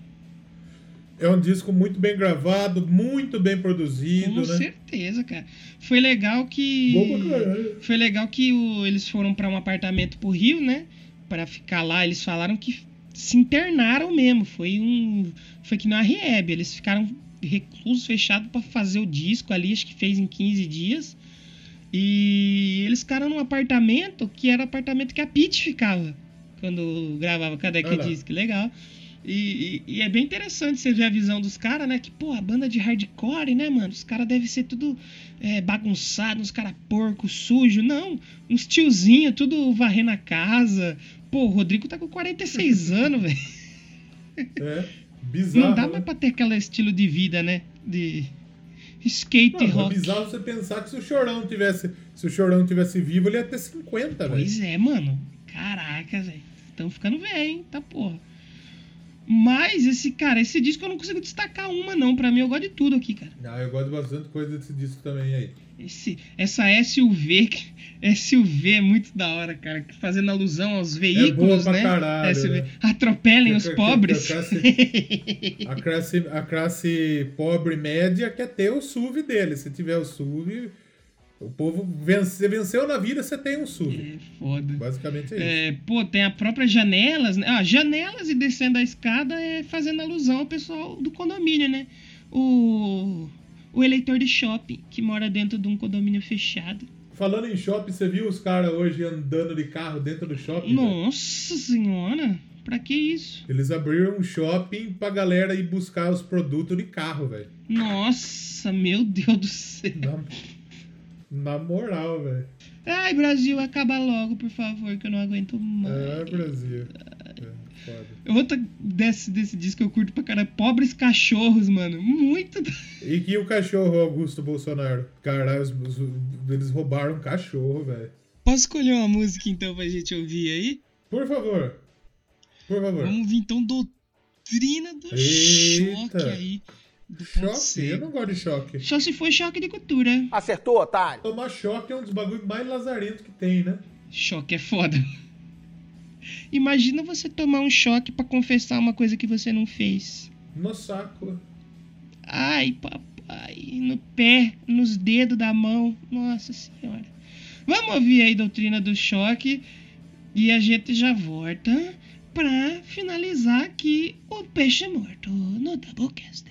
É um disco muito bem gravado, muito bem produzido, Com né? certeza, cara. Foi legal que. Caralho. Foi legal que o- eles foram pra um apartamento pro Rio, né? Pra ficar lá. Eles falaram que se internaram mesmo. Foi um. Foi que na Rehab. Eles ficaram reclusos, fechados pra fazer o disco ali. Acho que fez em 15 dias. E eles ficaram num apartamento que era o apartamento que a Pete ficava quando gravava Cadê que Olha lá. Disc? Legal. E, e- e é bem interessante você ver a visão dos caras, né? Que, pô, a banda de hardcore, né, mano? Os caras devem ser tudo é, bagunçado, uns caras porco, sujo. Não, uns tiozinho, tudo varrendo a casa. Pô, o Rodrigo tá com 46 anos, velho. É, bizarro. Não dá né? mais pra ter aquele estilo de vida, né? De skate Não, é rock. bizarro você pensar que se o Chorão tivesse, se o Chorão tivesse vivo, ele ia ter 50, velho. Pois é, mano. Caraca, velho. Estão ficando velho, hein? Tá porra. Mas esse, cara, esse disco eu não consigo destacar uma, não. Pra mim, eu gosto de tudo aqui, cara. Ah, eu gosto bastante coisa desse disco também aí. Esse, essa SUV, que- SUV é muito da hora, cara. Fazendo alusão aos veículos, É pra né? caralho, SUV. né? Atropelem os pobres. a classe- A classe, a classe pobre média quer ter o SUV dele. Se tiver o SUV, O povo vence, venceu na vida, você tem um SUV. É foda. Basicamente é isso. É, pô, tem a própria janelas, né? Ah, janelas e descendo a escada é fazendo alusão ao pessoal do condomínio, né? O, o eleitor de shopping que mora dentro de um condomínio fechado. Falando em shopping, você viu os caras hoje andando de carro dentro do shopping? Nossa senhora, pra que isso? Eles abriram um shopping pra galera ir buscar os produtos de carro, velho. Nossa, meu Deus do céu. Na, na moral, velho. Ai, Brasil, acaba logo, por favor, que eu não aguento mais. É, Brasil. É, foda. Outra desse, desse disco que eu curto pra caralho, Pobres Cachorros, mano. Muito. E que o cachorro Augusto Bolsonaro? Caralho, eles roubaram um cachorro, velho. Posso escolher uma música então pra gente ouvir aí? Por favor. Por favor. Vamos ouvir então Doutrina do Eita. Choque aí. Do Choque? Eu não gosto de choque. Só se for choque de cultura. Acertou, otário. Tomar choque é um dos bagulhos mais lazarentos que tem, né? Choque é foda. Imagina você tomar um choque pra confessar uma coisa que você não fez. No saco. Ai, papai, no pé, nos dedos da mão. Nossa senhora. Vamos ouvir aí Doutrina do Choque e a gente já volta pra finalizar aqui o Peixe Morto no Doublecast.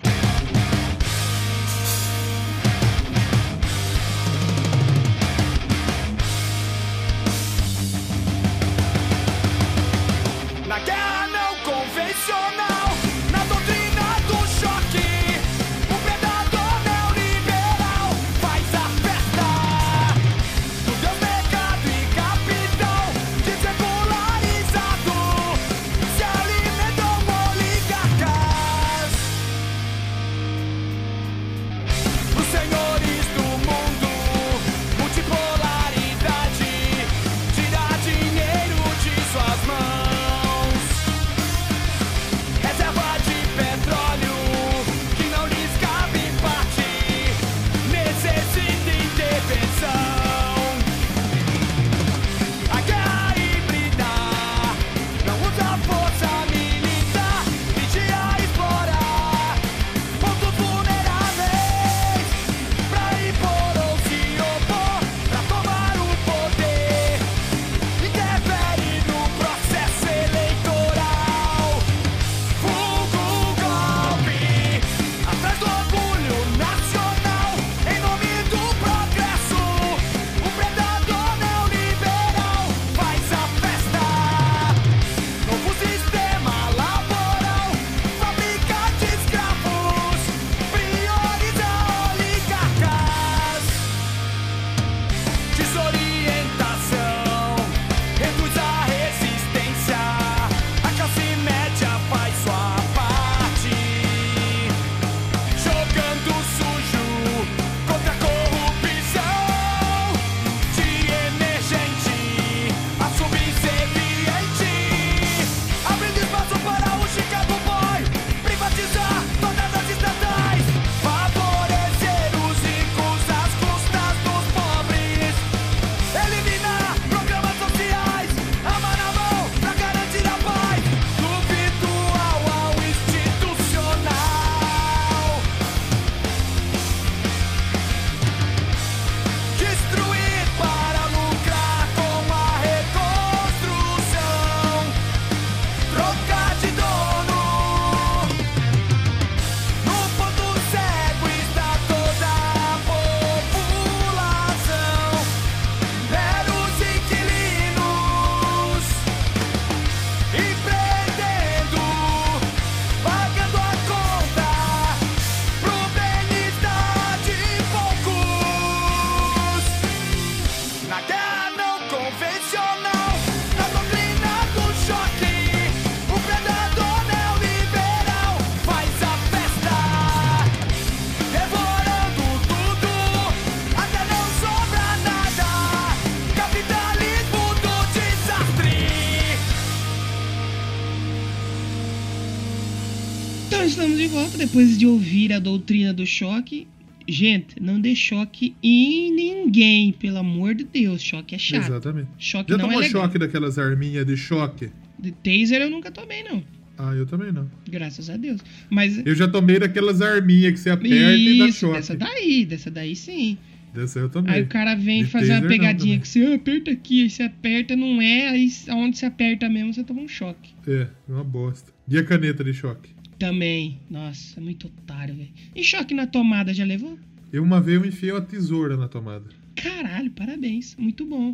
Depois de ouvir a doutrina do choque. Gente, não dê choque em ninguém, pelo amor de Deus. Choque é chato. Exatamente. Choque Já não tomou é legal. choque daquelas arminhas de choque? De taser eu nunca tomei, não. Ah, eu também não. Graças a Deus. Mas. Eu já tomei daquelas arminhas que você aperta e dá Isso, choque. dessa daí, dessa daí sim. Dessa eu também. Aí o cara vem De fazer uma taser, pegadinha que você "Ah, aperta aqui, aí você aperta, não é, aí onde você aperta mesmo, você toma um choque. É, uma bosta. E a caneta de choque? Também. Nossa, é muito otário, velho. E choque na tomada, já levou? Eu uma vez eu enfiei uma tesoura na tomada. Caralho, parabéns. Muito bom.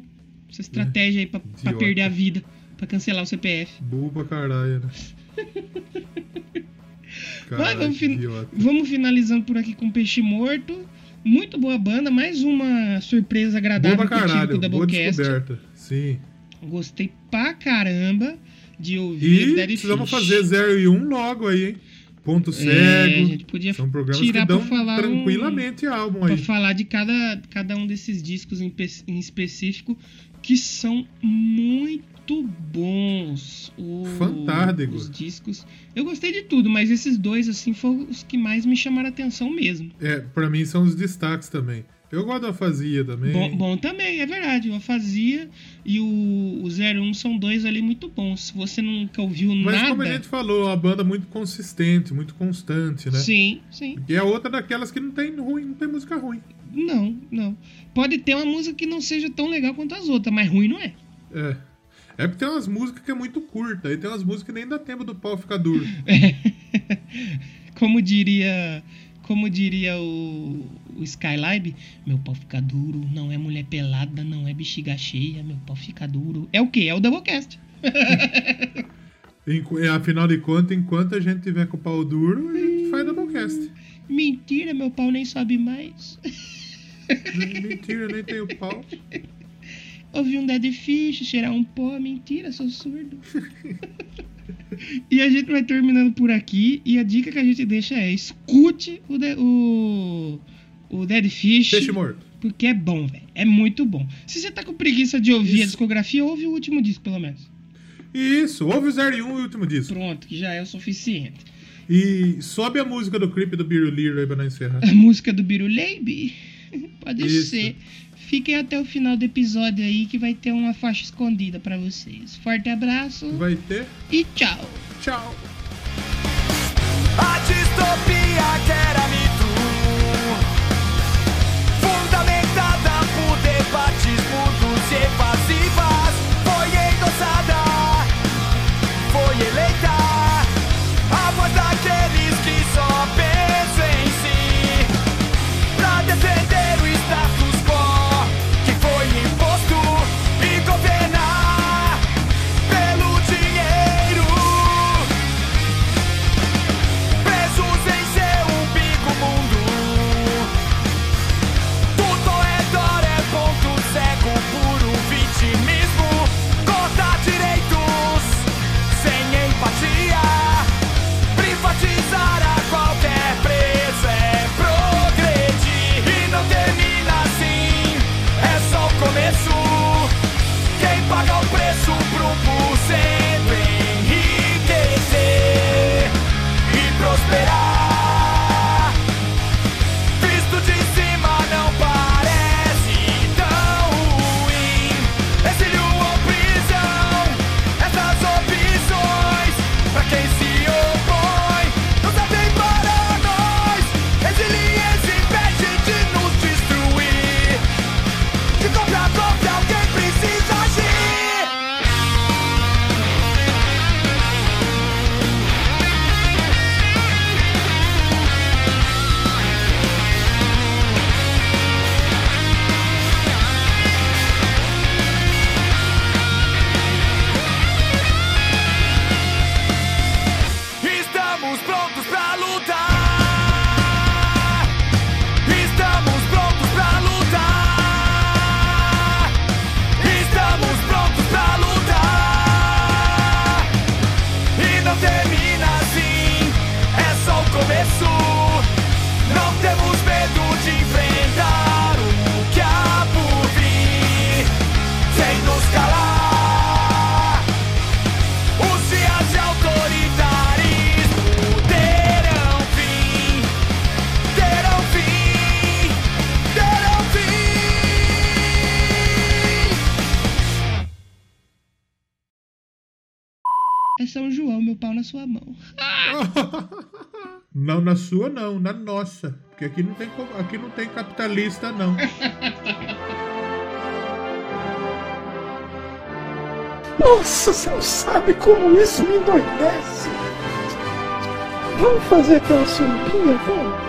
Essa estratégia aí pra, pra perder a vida, pra cancelar o CPF. Burro pra caralho, né? Mas vamos, que fin- vamos finalizando por aqui com Peixe Morto. Muito boa banda, mais uma surpresa Boa agradável pra que tive com caralho, o boa descoberta. Sim. Gostei pra caramba de ouvir E precisamos fazer 0 e 1 um logo aí, hein? Ponto É, cego. a gente podia São programas tirar que dão pra falar um- tranquilamente álbum Pra aí. falar de cada, cada um desses discos em, em específico, que são muito bons. O- Fantástico. Os discos. Eu gostei de tudo, mas esses dois, assim, foram os que mais me chamaram a atenção mesmo. É, pra mim são os destaques também. Eu gosto da Fazia também. Bom, bom também, é verdade. O Afasia e o, o 01 são dois ali muito bons. Se você nunca ouviu Mas nada. como a gente falou, é uma banda muito consistente, muito constante, né? Sim, sim. E é outra daquelas que não tem ruim, não tem música ruim. Não, não. Pode ter uma música que não seja tão legal quanto as outras, mas ruim não é. É. É porque tem umas músicas que é muito curta, aí tem umas músicas que nem dá tempo do pau ficar duro. como diria como diria o, o Skylab, meu pau fica duro, não é mulher pelada, não é bexiga cheia, meu pau fica duro. É o que? É o Doublecast. É, Afinal de contas, enquanto a gente tiver com o pau duro, a gente faz doublecast. Mentira, meu pau nem sobe mais. Mentira, nem tenho pau. Ouvi um Dead Fish, cheirar um pó, mentira, sou surdo. e a gente vai terminando por aqui. E a dica que a gente deixa é: escute o, de- o, o Dead Fish. Peixe morto. Porque é bom, velho. É muito bom. Se você tá com preguiça de ouvir a Isso. discografia, ouve o último disco, pelo menos. Isso, ouve o 01 e o último disco. Pronto, que já é o suficiente. E sobe a música do clipe do Biruliro aí pra nós encerrar. A música do Biruleibe? Pode Isso. ser. Fiquem até o final do episódio aí que vai ter uma faixa escondida pra vocês. Forte abraço Vai ter. e tchau. Tchau. Sua não, na nossa. Porque aqui não tem, aqui não tem capitalista, não. Nossa, você não sabe como isso me endoidece. Vamos fazer aquela sombrinha, vamos?